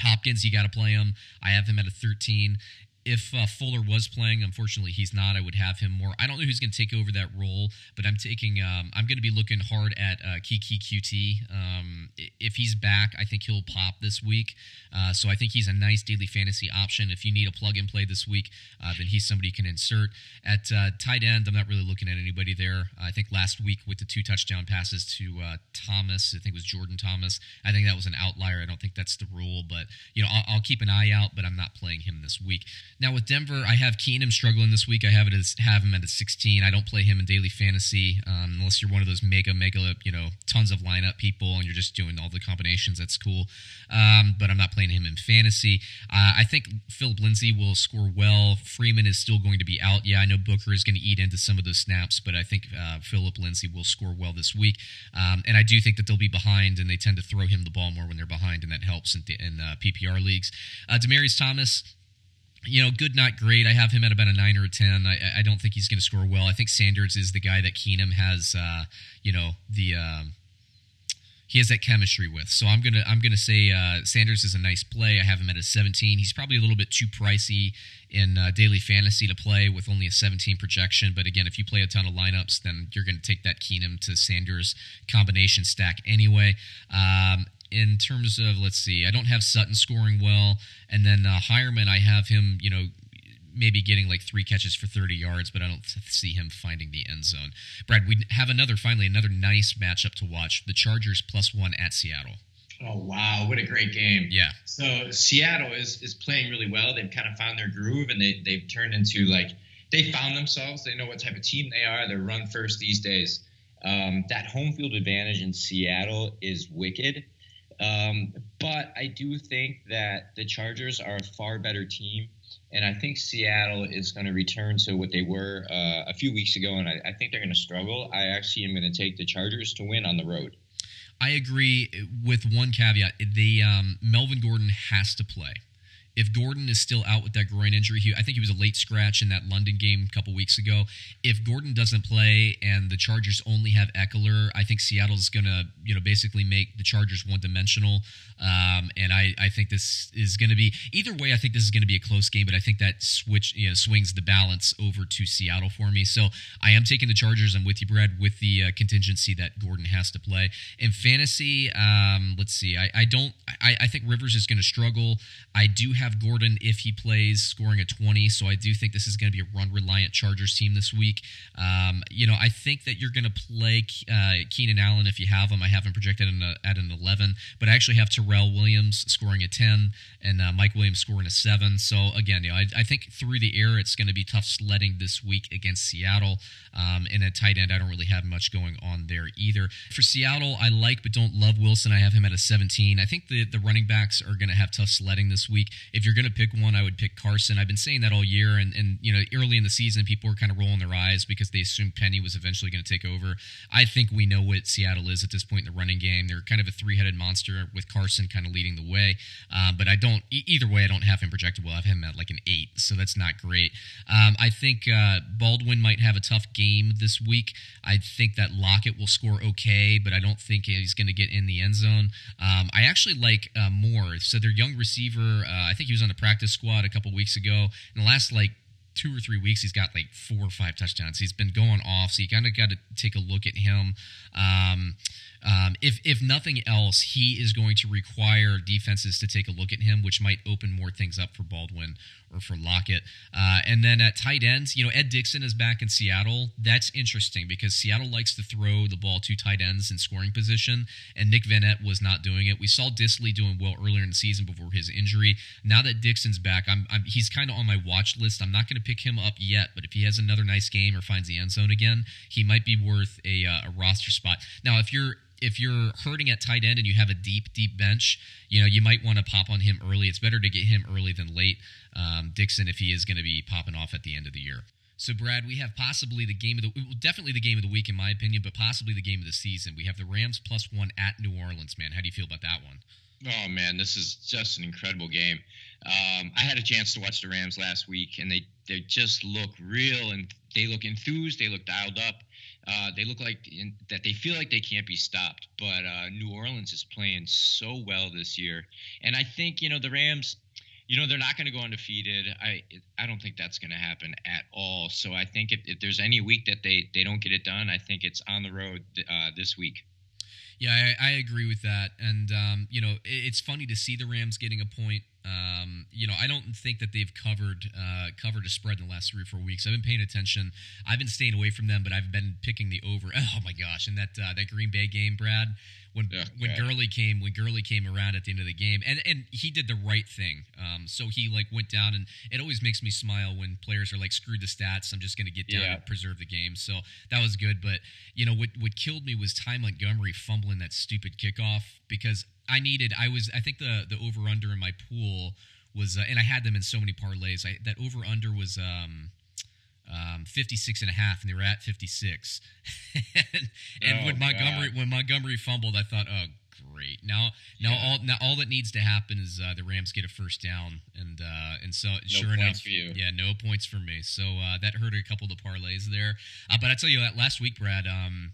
Hopkins, you got to play him. I have him at a 13 if uh, Fuller was playing, unfortunately he's not. I would have him more. I don't know who's going to take over that role, but I'm taking. Um, I'm going to be looking hard at uh, Keke Coutee. Um, if he's back, I think he'll pop this week. Uh, so I think he's a nice daily fantasy option. If you need a plug and play this week, uh, then he's somebody you can insert at uh, tight end. I'm not really looking at anybody there. I think last week with the two touchdown passes to uh, Thomas, I think it was Jordan Thomas. I think that was an outlier. I don't think that's the rule, but you know I'll, I'll keep an eye out. But I'm not playing him this week. Now with Denver, I have Keenum struggling this week. I have it as have him at a 16. I don't play him in daily fantasy um, unless you're one of those mega mega you know tons of lineup people and you're just doing all the combinations. That's cool. Um, but I'm not playing him in fantasy. Uh, I think Philip Lindsay will score well. Freeman is still going to be out. Yeah, I know Booker is going to eat into some of those snaps, but I think uh, Philip Lindsay will score well this week. Um, and I do think that they'll be behind, and they tend to throw him the ball more when they're behind, and that helps in, in uh, PPR leagues. Uh, Demaryius Thomas you know, good, not great. I have him at about a nine or a ten. I, I don't think he's going to score well. I think Sanders is the guy that Keenum has, uh, you know, the um, he has that chemistry with. So I'm gonna I'm gonna say uh, Sanders is a nice play. I have him at a 17. He's probably a little bit too pricey in uh, daily fantasy to play with only a 17 projection. But again, if you play a ton of lineups, then you're to take that Keenum to Sanders combination stack anyway. Um, in terms of let's see, I don't have Sutton scoring well, and then uh, Heuerman, I have him, you know, maybe getting like three catches for 30 yards, but I don't see him finding the end zone. Brad, we have another finally another nice matchup to watch: the Chargers plus one at Seattle. Oh wow, what a great game! Yeah. So Seattle is is playing really well. They've kind of found their groove, and they they've turned into like they found themselves. They know what type of team they are. They're run first these days. Um, that home field advantage in Seattle is wicked. Um, but I do think that the Chargers are a far better team, and I think Seattle is going to return to what they were uh, a few weeks ago, and I, I think they're going to struggle. I actually am going to take the Chargers to win on the road. I agree with one caveat: the um, Melvin Gordon has to play if Gordon is still out with that groin injury, he, I think he was a late scratch in that London game a couple weeks ago. If Gordon doesn't play and the Chargers only have Ekeler, I think Seattle's going to, you know, basically make the Chargers one dimensional. Um, and I, I think this is going to be either way. I think this is going to be a close game, but I think that switch, you know, swings the balance over to Seattle for me. So I am taking the Chargers. I'm with you, Brad, with the uh, contingency that Gordon has to play in fantasy. Um, let's see. I, I don't. I, I think Rivers is going to struggle. I do have Gordon if he plays scoring a 20, so I do think this is going to be a run reliant Chargers team this week. Um, you know, I think that you're going to play uh, Keenan Allen if you have him. I have him projected at an 11, but I actually have Tyrell Williams scoring a 10 and uh, Mike Williams scoring a 7. So again, you know, I, I think through the air it's going to be tough sledding this week against Seattle. Um, and at tight end, I don't really have much going on there either. For Seattle, I like but don't love Wilson. I have him at a 17. I think the the running backs are going to have tough sledding this week. If you're going to pick one, I would pick Carson. I've been saying that all year, and and you know early in the season, people were kind of rolling their eyes because they assumed Penny was eventually going to take over. I think we know what Seattle is at this point in the running game. They're kind of a three headed monster with Carson kind of leading the way. Um, but I don't either way. I don't have him projected well. I have him at like an eight, so that's not great. Um, I think uh, Baldwin might have a tough game this week. I think that Lockett will score okay, but I don't think he's going to get in the end zone. Um, I actually like uh, Moore. So their young receiver, uh, I think he was on the practice squad a couple weeks ago. In the last like two or three weeks, he's got like four or five touchdowns. He's been going off, so you kind of got to take a look at him. Um, um, if if nothing else, he is going to require defenses to take a look at him, which might open more things up for Baldwin or for Lockett. Uh, and then at tight ends, you know, Ed Dickson is back in Seattle. That's interesting because Seattle likes to throw the ball to tight ends in scoring position, and Nick Vannett was not doing it. We saw Dissly doing well earlier in the season before his injury. Now that Dickson's back, I'm, I'm he's kind of on my watch list. I'm not going to pick him up yet, but if he has another nice game or finds the end zone again, he might be worth a, uh, a roster spot. Now, if you're if you're hurting at tight end and you have a deep, deep bench, you know, you might want to pop on him early. It's better to get him early than late. Um, Dickson, if he is going to be popping off at the end of the year. So, Brad, we have possibly the game of the definitely the game of the week in my opinion, but possibly the game of the season. We have the Rams plus one at New Orleans. Man, how do you feel about that one? Oh man, this is just an incredible game. Um, I had a chance to watch the Rams last week, and they they just look real and they look enthused. They look dialed up. Uh, they look like in, that they feel like they can't be stopped. But uh, New Orleans is playing so well this year, and I think you know the Rams. You know they're not going to go undefeated. I I don't think that's going to happen at all. So I think if, if, there's any week that they they don't get it done, I think it's on the road uh, this week. Yeah, I, I, agree with that. And um, you know, it, it's funny to see the Rams getting a point um, you know, I don't think that they've covered uh, covered a spread in the last three or four weeks. I've been paying attention. I've been staying away from them, but I've been picking the over. Oh my gosh! And that uh, that Green Bay game, Brad, when yeah, when yeah. Gurley came when Gurley came around at the end of the game, and and he did the right thing. Um, so he like went down, and it always makes me smile when players are like, "Screw the stats, I'm just going to get down yeah. and preserve the game." So that was good. But you know what what killed me was Ty Montgomery fumbling that stupid kickoff because I needed. I was. I think the the over under in my pool was, uh, and I had them in so many parlays. I, that over under was um, um, 56 and a half, and they were at 56. and, and oh, when Montgomery God. when Montgomery fumbled, I thought, oh great. Now now yeah. all now all that needs to happen is uh, the Rams get a first down, and uh, and so no sure enough, yeah, no points for me. So uh, that hurt a couple of the parlays there. Uh, but I tell you, that last week, Brad. Um,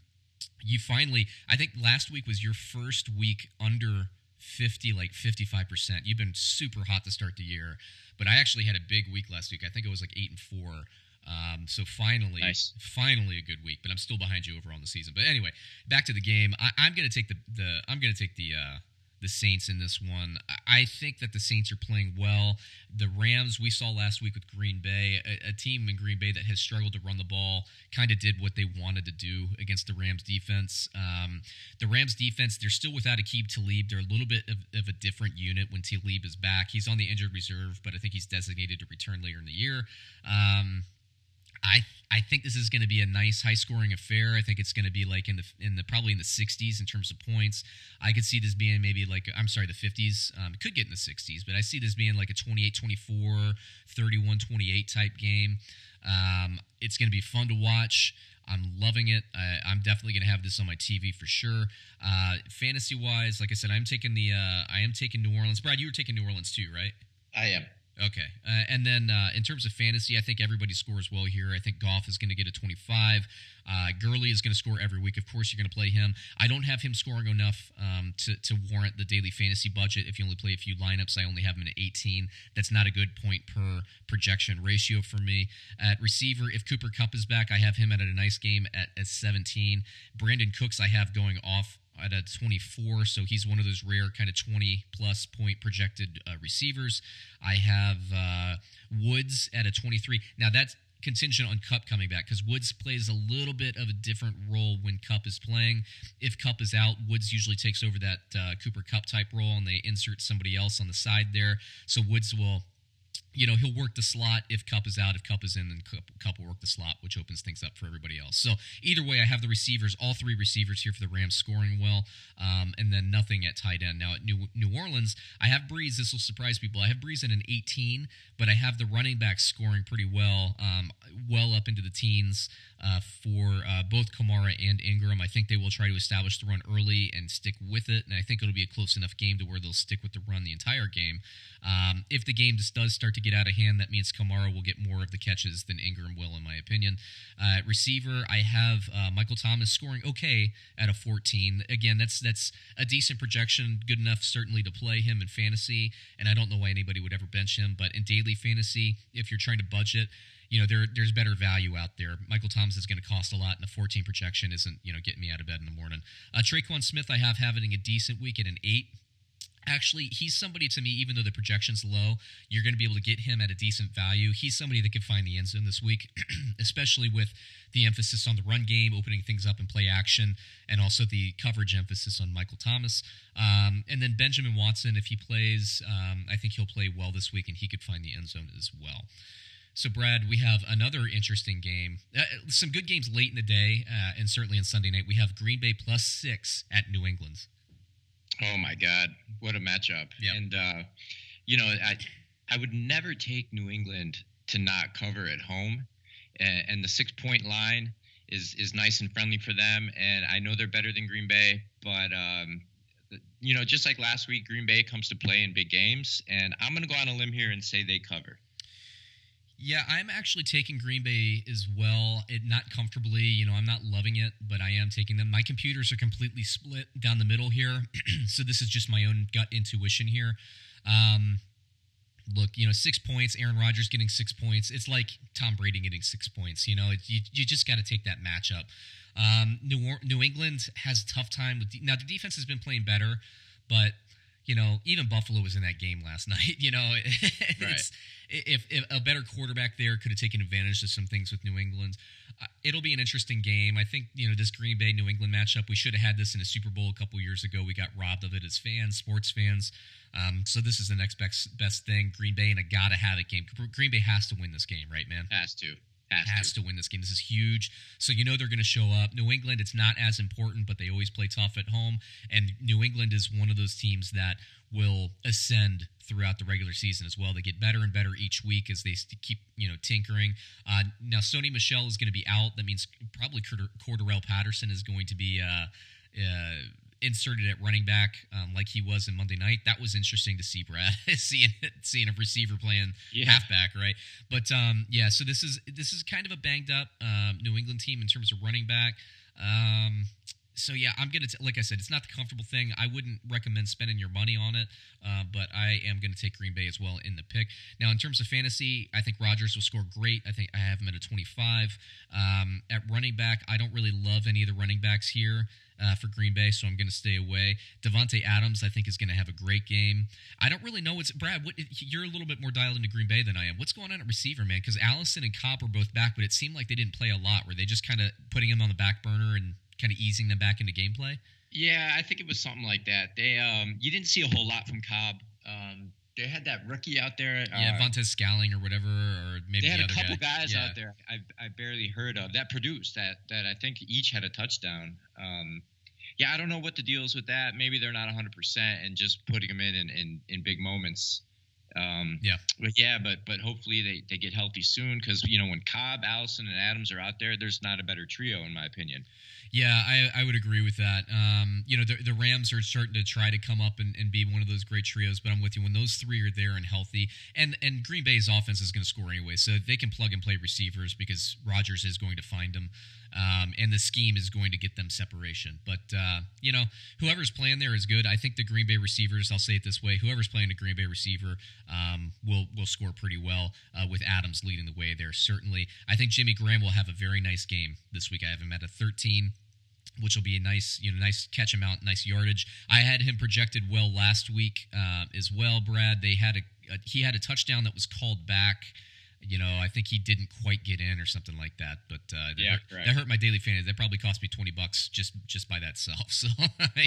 you finally i think last week was your first week under 50 like 55% you've been super hot to start the year but i actually had a big week last week. I think it was like 8 and 4 um, so finally nice. finally a good week but i'm still behind you over on the season. But anyway back to the game. I, am gonna take the, the i'm gonna take the uh, the Saints in this one. I think that the Saints are playing well. The Rams we saw last week with Green Bay, a, a team in Green Bay that has struggled to run the ball, kind of did what they wanted to do against the Rams defense. Um, the Rams defense, they're still without Aqib Talib. They're a little bit of, of, a different unit when Talib is back. He's on the injured reserve, but I think he's designated to return later in the year. Um, I I think this is going to be a nice high scoring affair. I think it's going to be like in the in the probably in the 60s in terms of points. I could see this being maybe like I'm sorry the 50s. Um, could get in the 60s, but I see this being like a 28-24, 31-28 type game. Um, it's going to be fun to watch. I'm loving it. I, am definitely going to have this on my TV for sure. Uh, fantasy wise, like I said, I'm taking the uh, I am taking New Orleans. Brad, you were taking New Orleans too, right? I am. Okay. Uh, and then uh, in terms of fantasy, I think everybody scores well here. I think Goff is going to get a 25. Uh, Gurley is going to score every week. Of course, you're going to play him. I don't have him scoring enough um, to, to warrant the daily fantasy budget. If you only play a few lineups, I only have him at 18. That's not a good point per projection ratio for me. At receiver, if Cooper Kupp is back, I have him at a nice game at, at 17. Brandin Cooks, I have going off at a 24, so he's one of those rare kind of 20 plus point projected uh, receivers. I have uh, Woods at a 23. Now that's contingent on Kupp coming back because Woods plays a little bit of a different role when Kupp is playing. If Kupp is out, Woods usually takes over that uh, Cooper Kupp type role and they insert somebody else on the side there. So Woods will you know, he'll work the slot if Kupp is out. If Kupp is in, then Kupp will work the slot, which opens things up for everybody else. So either way, I have the receivers, all three receivers here for the Rams scoring well, um, and then nothing at tight end. Now at New, New Orleans, I have Brees. This will surprise people. I have Brees in an 18, but I have the running backs scoring pretty well, um, well up into the teens uh, for uh, both Kamara and Ingram. I think they will try to establish the run early and stick with it, and I think it'll be a close enough game to where they'll stick with the run the entire game. Um, if the game just does start to get out of hand, that means Kamara will get more of the catches than Ingram will, in my opinion. Uh, receiver, I have uh, Michael Thomas scoring okay at a 14. Again, that's that's a decent projection, good enough certainly to play him in fantasy. And I don't know why anybody would ever bench him, but in daily fantasy, if you're trying to budget, you know there there's better value out there. Michael Thomas is going to cost a lot, and the 14 projection isn't you know getting me out of bed in the morning. Uh, Tre'Quan Smith, I have having a decent week at an eight actually he's somebody to me even though the projection's low you're going to be able to get him at a decent value he's somebody that can find the end zone this week especially with the emphasis on the run game opening things up in play action and also the coverage emphasis on michael thomas um, and then benjamin watson if he plays um, i think he'll play well this week and he could find the end zone as well so, Brad, we have another interesting game. Uh, some good games late in the day, uh, and certainly on Sunday night. We have Green Bay plus six at New England. Oh my God, what a matchup! Yep. And uh, you know, I I would never take New England to not cover at home, and, and the six point line is is nice and friendly for them. And I know they're better than Green Bay, but um, you know, just like last week, Green Bay comes to play in big games, and I'm going to go on a limb here and say they cover. Yeah, I'm actually taking Green Bay as well. It not comfortably, you know, I'm not loving it, but I am taking them. My computers are completely split down the middle here, so this is just my own gut intuition here. Um, look, you know, six points. Aaron Rodgers getting six points. It's like Tom Brady getting six points. You know, it, you you just got to take that matchup. Um, New New England has a tough time with de- now. The defense has been playing better, but you know, even Buffalo was in that game last night. You know, right. if, if, a better quarterback there could have taken advantage of some things with New England, uh, it'll be an interesting game. I think you know this Green Bay New England matchup. We should have had this in a Super Bowl a couple years ago. We got robbed of it as fans, sports fans. Um, so this is the next best best thing. Green Bay and a gotta have it game. Green Bay has to win this game, right, man? Has to. Has, has to. to. win this game. This is huge. So you know they're going to show up. New England, it's not as important, but they always play tough at home. And New England is one of those teams that will ascend throughout the regular season as well. They get better and better each week as they keep you know tinkering. Uh, now Sony Michel is going to be out. That means probably Cordarrelle Patterson is going to be. Uh, uh, inserted at running back um, like he was in Monday night. That was interesting to see, Brad, seeing seeing a receiver playing yeah. halfback, right? But um, yeah, so this is this is kind of a banged up um, New England team in terms of running back. Um, so yeah, I'm gonna t- like I said, it's not the comfortable thing. I wouldn't recommend spending your money on it, uh, but I am gonna take Green Bay as well in the pick. Now, in terms of fantasy, I think Rodgers will score great. I think I have him at a 25. Um, at running back, I don't really love any of the running backs here. Uh, for Green Bay, so I'm going to stay away. Davante Adams, I think, is going to have a great game. I don't really know what's Brad. What, you're a little bit more dialed into Green Bay than I am. What's going on at receiver, man? Because Allison and Cobb are both back, but it seemed like they didn't play a lot. Were they just kind of putting him on the back burner and kind of easing them back into gameplay? Yeah, I think it was something like that. They um, you didn't see a whole lot from Cobb. Um, they had that rookie out there. Yeah, uh, Scantling or whatever, or maybe they had the a couple guy. guys yeah. out there I, I barely heard of that produced that that I think each had a touchdown. Um, yeah, I don't know what the deal is with that. Maybe they're not 100 percent and just putting them in, in in in big moments Um, Yeah. but yeah, but but hopefully they, they get healthy soon because you know when Cobb, Allison, and Adams are out there, there's not a better trio in my opinion. Yeah, I, I would agree with that. Um, you know, the, the Rams are starting to try to come up and, and be one of those great trios, but I'm with you. When those three are there and healthy, and, and Green Bay's offense is going to score anyway, so they can plug and play receivers because Rodgers is going to find them, um, and the scheme is going to get them separation. But, uh, you know, whoever's playing there is good. I think the Green Bay receivers, I'll say it this way whoever's playing a Green Bay receiver um, will, will score pretty well uh, with Adams leading the way there, certainly. I think Jimmy Graham will have a very nice game this week. I have him at a 13 which will be a nice, you know, nice catch amount, nice yardage. I had him projected well last week uh, as well, Brad. They had a, a he had a touchdown that was called back. You know, I think he didn't quite get in or something like that. But uh, that, Yeah, hurt, that hurt my daily fantasy. That probably cost me twenty bucks just just by that self. So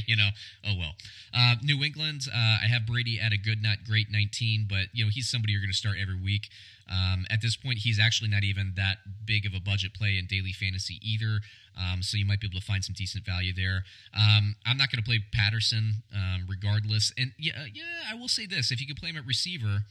you know, oh well. Uh, New England, uh, I have Brady at a good, not great, nineteen. But you know, he's somebody you're going to start every week. Um, at this point, he's actually not even that big of a budget play in daily fantasy either. Um, so you might be able to find some decent value there. Um, I'm not going to play Patterson um, regardless. And yeah, yeah, I will say this: if you could play him at receiver,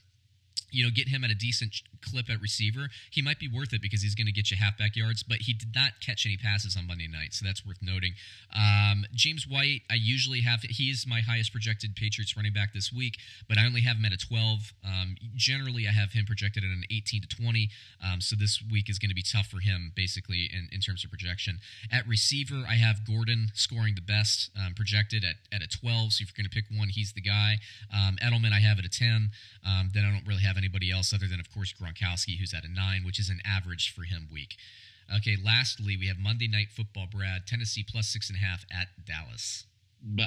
you know, get him at a decent clip at receiver, he might be worth it because he's going to get you halfback yards. But he did not catch any passes on Monday night, so that's worth noting. Um, James White, I usually have he is my highest projected Patriots running back this week, but I only have him at a 12. Um, generally, I have him projected at an 18 to 20. Um, so this week is going to be tough for him, basically in, in terms of projection. At receiver, I have Gordon scoring the best, um, projected at, at a 12. So if you're going to pick one, he's the guy. Um, Edelman, I have at a 10. Um, then I don't really have anybody else other than, of course, Gronkowski, who's at a 9, which is an average for him week. Okay, lastly, we have Monday Night Football, Brad. Tennessee plus six and a half at Dallas. Bah,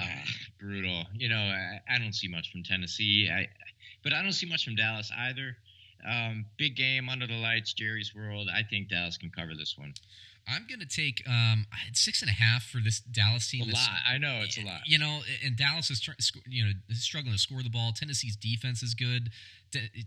brutal. You know, I, I don't see much from Tennessee. I, but I don't see much from Dallas either. Um, big game under the lights, Jerry's World. I think Dallas can cover this one. I'm going to take um, six and a half for this Dallas team. A lot. I know it's a lot. You know, and Dallas is you know struggling to score the ball. Tennessee's defense is good.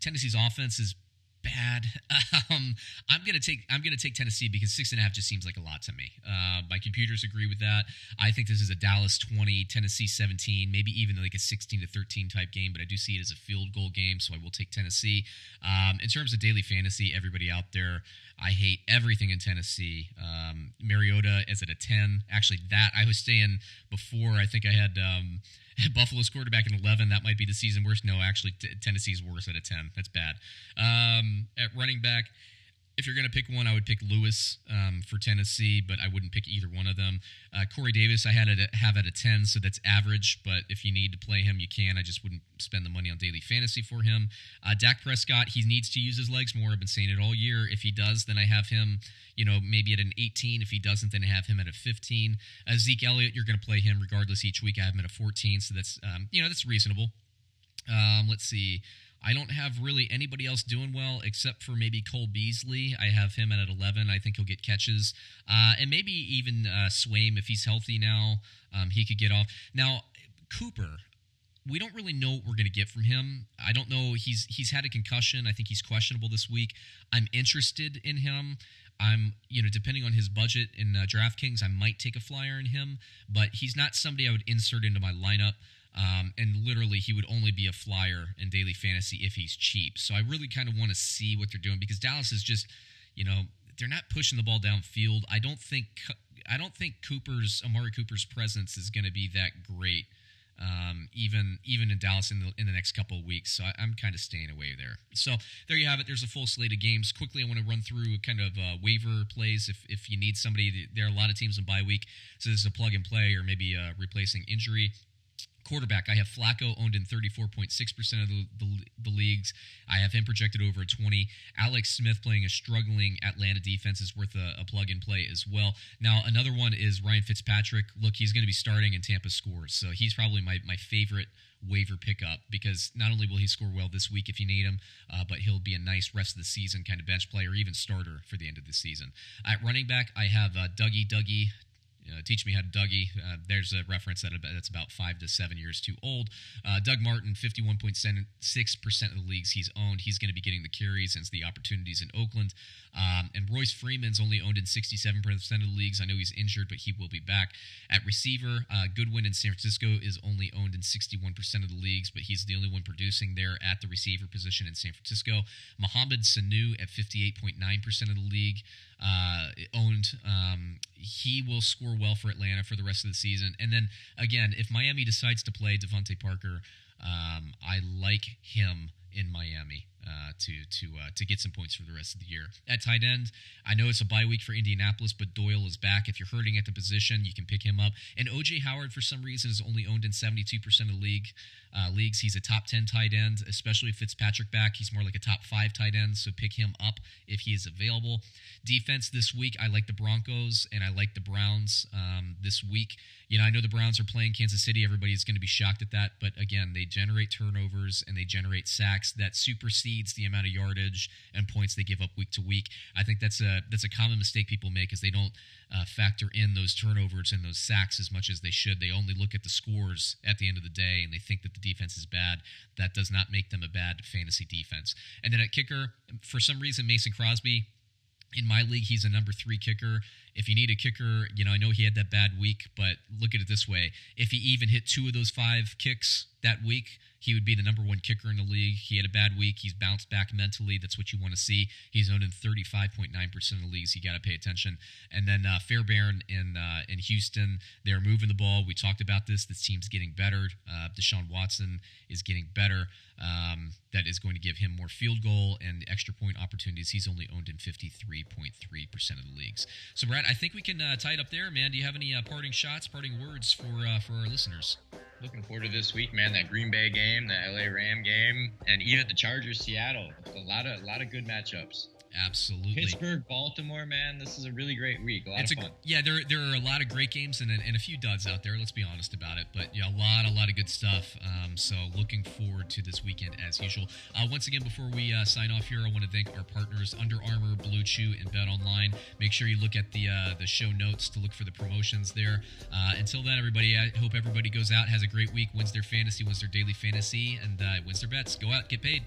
Tennessee's offense is bad. Um, I'm gonna take I'm gonna take Tennessee because six and a half just seems like a lot to me. Uh, my computers agree with that. I think this is a Dallas 20, Tennessee 17, maybe even like a 16 to 13 type game. But I do see it as a field goal game, so I will take Tennessee. Um, in terms of daily fantasy, everybody out there, I hate everything in Tennessee. Um, Mariota is at a 10. Actually, that I was saying before. I think I had um, Buffalo's quarterback in 11. That might be the season worst. No, actually, t- Tennessee's worse at a 10. That's bad. Um, at running back, if you're going to pick one, I would pick Lewis um, for Tennessee, but I wouldn't pick either one of them. Uh, Corey Davis, I had at, have at a 10, so that's average, but if you need to play him, you can. I just wouldn't spend the money on daily fantasy for him. Uh, Dak Prescott, he needs to use his legs more. I've been saying it all year. If he does, then I have him, you know, maybe at an 18. If he doesn't, then I have him at a 15. Uh, Zeke Elliott, you're going to play him regardless each week. I have him at a 14, so that's, um, you know, that's reasonable. Um, let's see. I don't have really anybody else doing well except for maybe Cole Beasley. I have him at 11. I think he'll get catches. Uh, and maybe even uh, Swaim, if he's healthy now, um, he could get off. Now, Cooper, we don't really know what we're going to get from him. I don't know. He's he's had a concussion. I think he's questionable this week. I'm interested in him. I'm, you know, depending on his budget in uh, DraftKings, I might take a flyer in him, but he's not somebody I would insert into my lineup. Um, and literally, he would only be a flyer in daily fantasy if he's cheap. So I really kind of want to see what they're doing because Dallas is just, you know, they're not pushing the ball downfield. I don't think I don't think Cooper's Amari Cooper's presence is going to be that great, um, even even in Dallas in the in the next couple of weeks. So I, I'm kind of staying away there. So there you have it. There's a full slate of games. Quickly, I want to run through kind of uh, waiver plays if if you need somebody. There are a lot of teams in bye week, so this is a plug and play or maybe replacing injury quarterback. I have Flacco owned in 34.6% of the, the, the, leagues. I have him projected over a 20. Alex Smith playing a struggling Atlanta defense is worth a, a plug and play as well. Now, another one is Ryan Fitzpatrick. Look, he's going to be starting in Tampa scores. So he's probably my, my favorite waiver pickup because not only will he score well this week if you need him, uh, but he'll be a nice rest of the season kind of bench player, even starter for the end of the season. At running back, I have uh, Dougie Dougie uh, Teach Me How to Dougie. Uh, there's a reference that that's about five to seven years too old. Uh, Doug Martin, 51.6% of the leagues he's owned. He's going to be getting the carries since the opportunities in Oakland. Um, and Royce Freeman's only owned in 67% of the leagues. I know he's injured, but he will be back. At receiver, uh, Goodwin in San Francisco is only owned in 61% of the leagues, but he's the only one producing there at the receiver position in San Francisco. Mohamed Sanu at 58.9% of the league uh, owned. Um, he will score well for Atlanta for the rest of the season. And then again, if Miami decides to play DeVante Parker, um, I like him in Miami uh, to to uh, to get some points for the rest of the year. At tight end, I know it's a bye week for Indianapolis, but Doyle is back. If you're hurting at the position, you can pick him up. And OJ Howard, for some reason, is only owned in 72% of the league uh, leagues. He's a top 10 tight end, especially if Fitzpatrick back. He's more like a top five tight end, so pick him up if he is available. Defense this week, I like the Broncos and I like the Browns um, this week. You know, I know the Browns are playing Kansas City. Everybody's going to be shocked at that, but again, they generate turnovers and they generate sacks that supersedes the amount of yardage and points they give up week to week. I think that's a that's a common mistake people make is they don't uh, factor in those turnovers and those sacks as much as they should. They only look at the scores at the end of the day and they think that the defense is bad. That does not make them a bad fantasy defense. And then at kicker, for some reason, Mason Crosby. In my league, he's a number three kicker. If you need a kicker, you know, I know he had that bad week, but look at it this way. If he even hit two of those five kicks that week, he would be the number one kicker in the league. He had a bad week. He's bounced back mentally. That's what you want to see. He's owned in 35.9% of the leagues. You got to pay attention. And then uh, Fairbairn in uh, in Houston, they're moving the ball. We talked about this. This team's getting better. Uh, Deshaun Watson is getting better. Um, that is going to give him more field goal and extra point opportunities. He's only owned in 53.3% of the leagues. So, Brad, I think we can uh, tie it up there, man. Do you have any uh, parting shots, parting words for uh, for our listeners? Looking forward to this week, man. That Green Bay game, the LA Ram game, and even the Chargers Seattle. A lot of a lot of good matchups. Absolutely. Pittsburgh, Baltimore, man, this is a really great week. A lot it's of a, fun. Yeah, there there are a lot of great games and, and a few duds out there. Let's be honest about it, but yeah, a lot a lot of good stuff. Um, so looking forward to this weekend as usual. Uh, once again, before we uh, sign off here, I want to thank our partners Under Armour, Blue Chew, and Bet Online. Make sure you look at the uh, the show notes to look for the promotions there. Uh, until then, everybody, I hope everybody goes out, has a great week, wins their fantasy, wins their daily fantasy, and uh, wins their bets. Go out, get paid.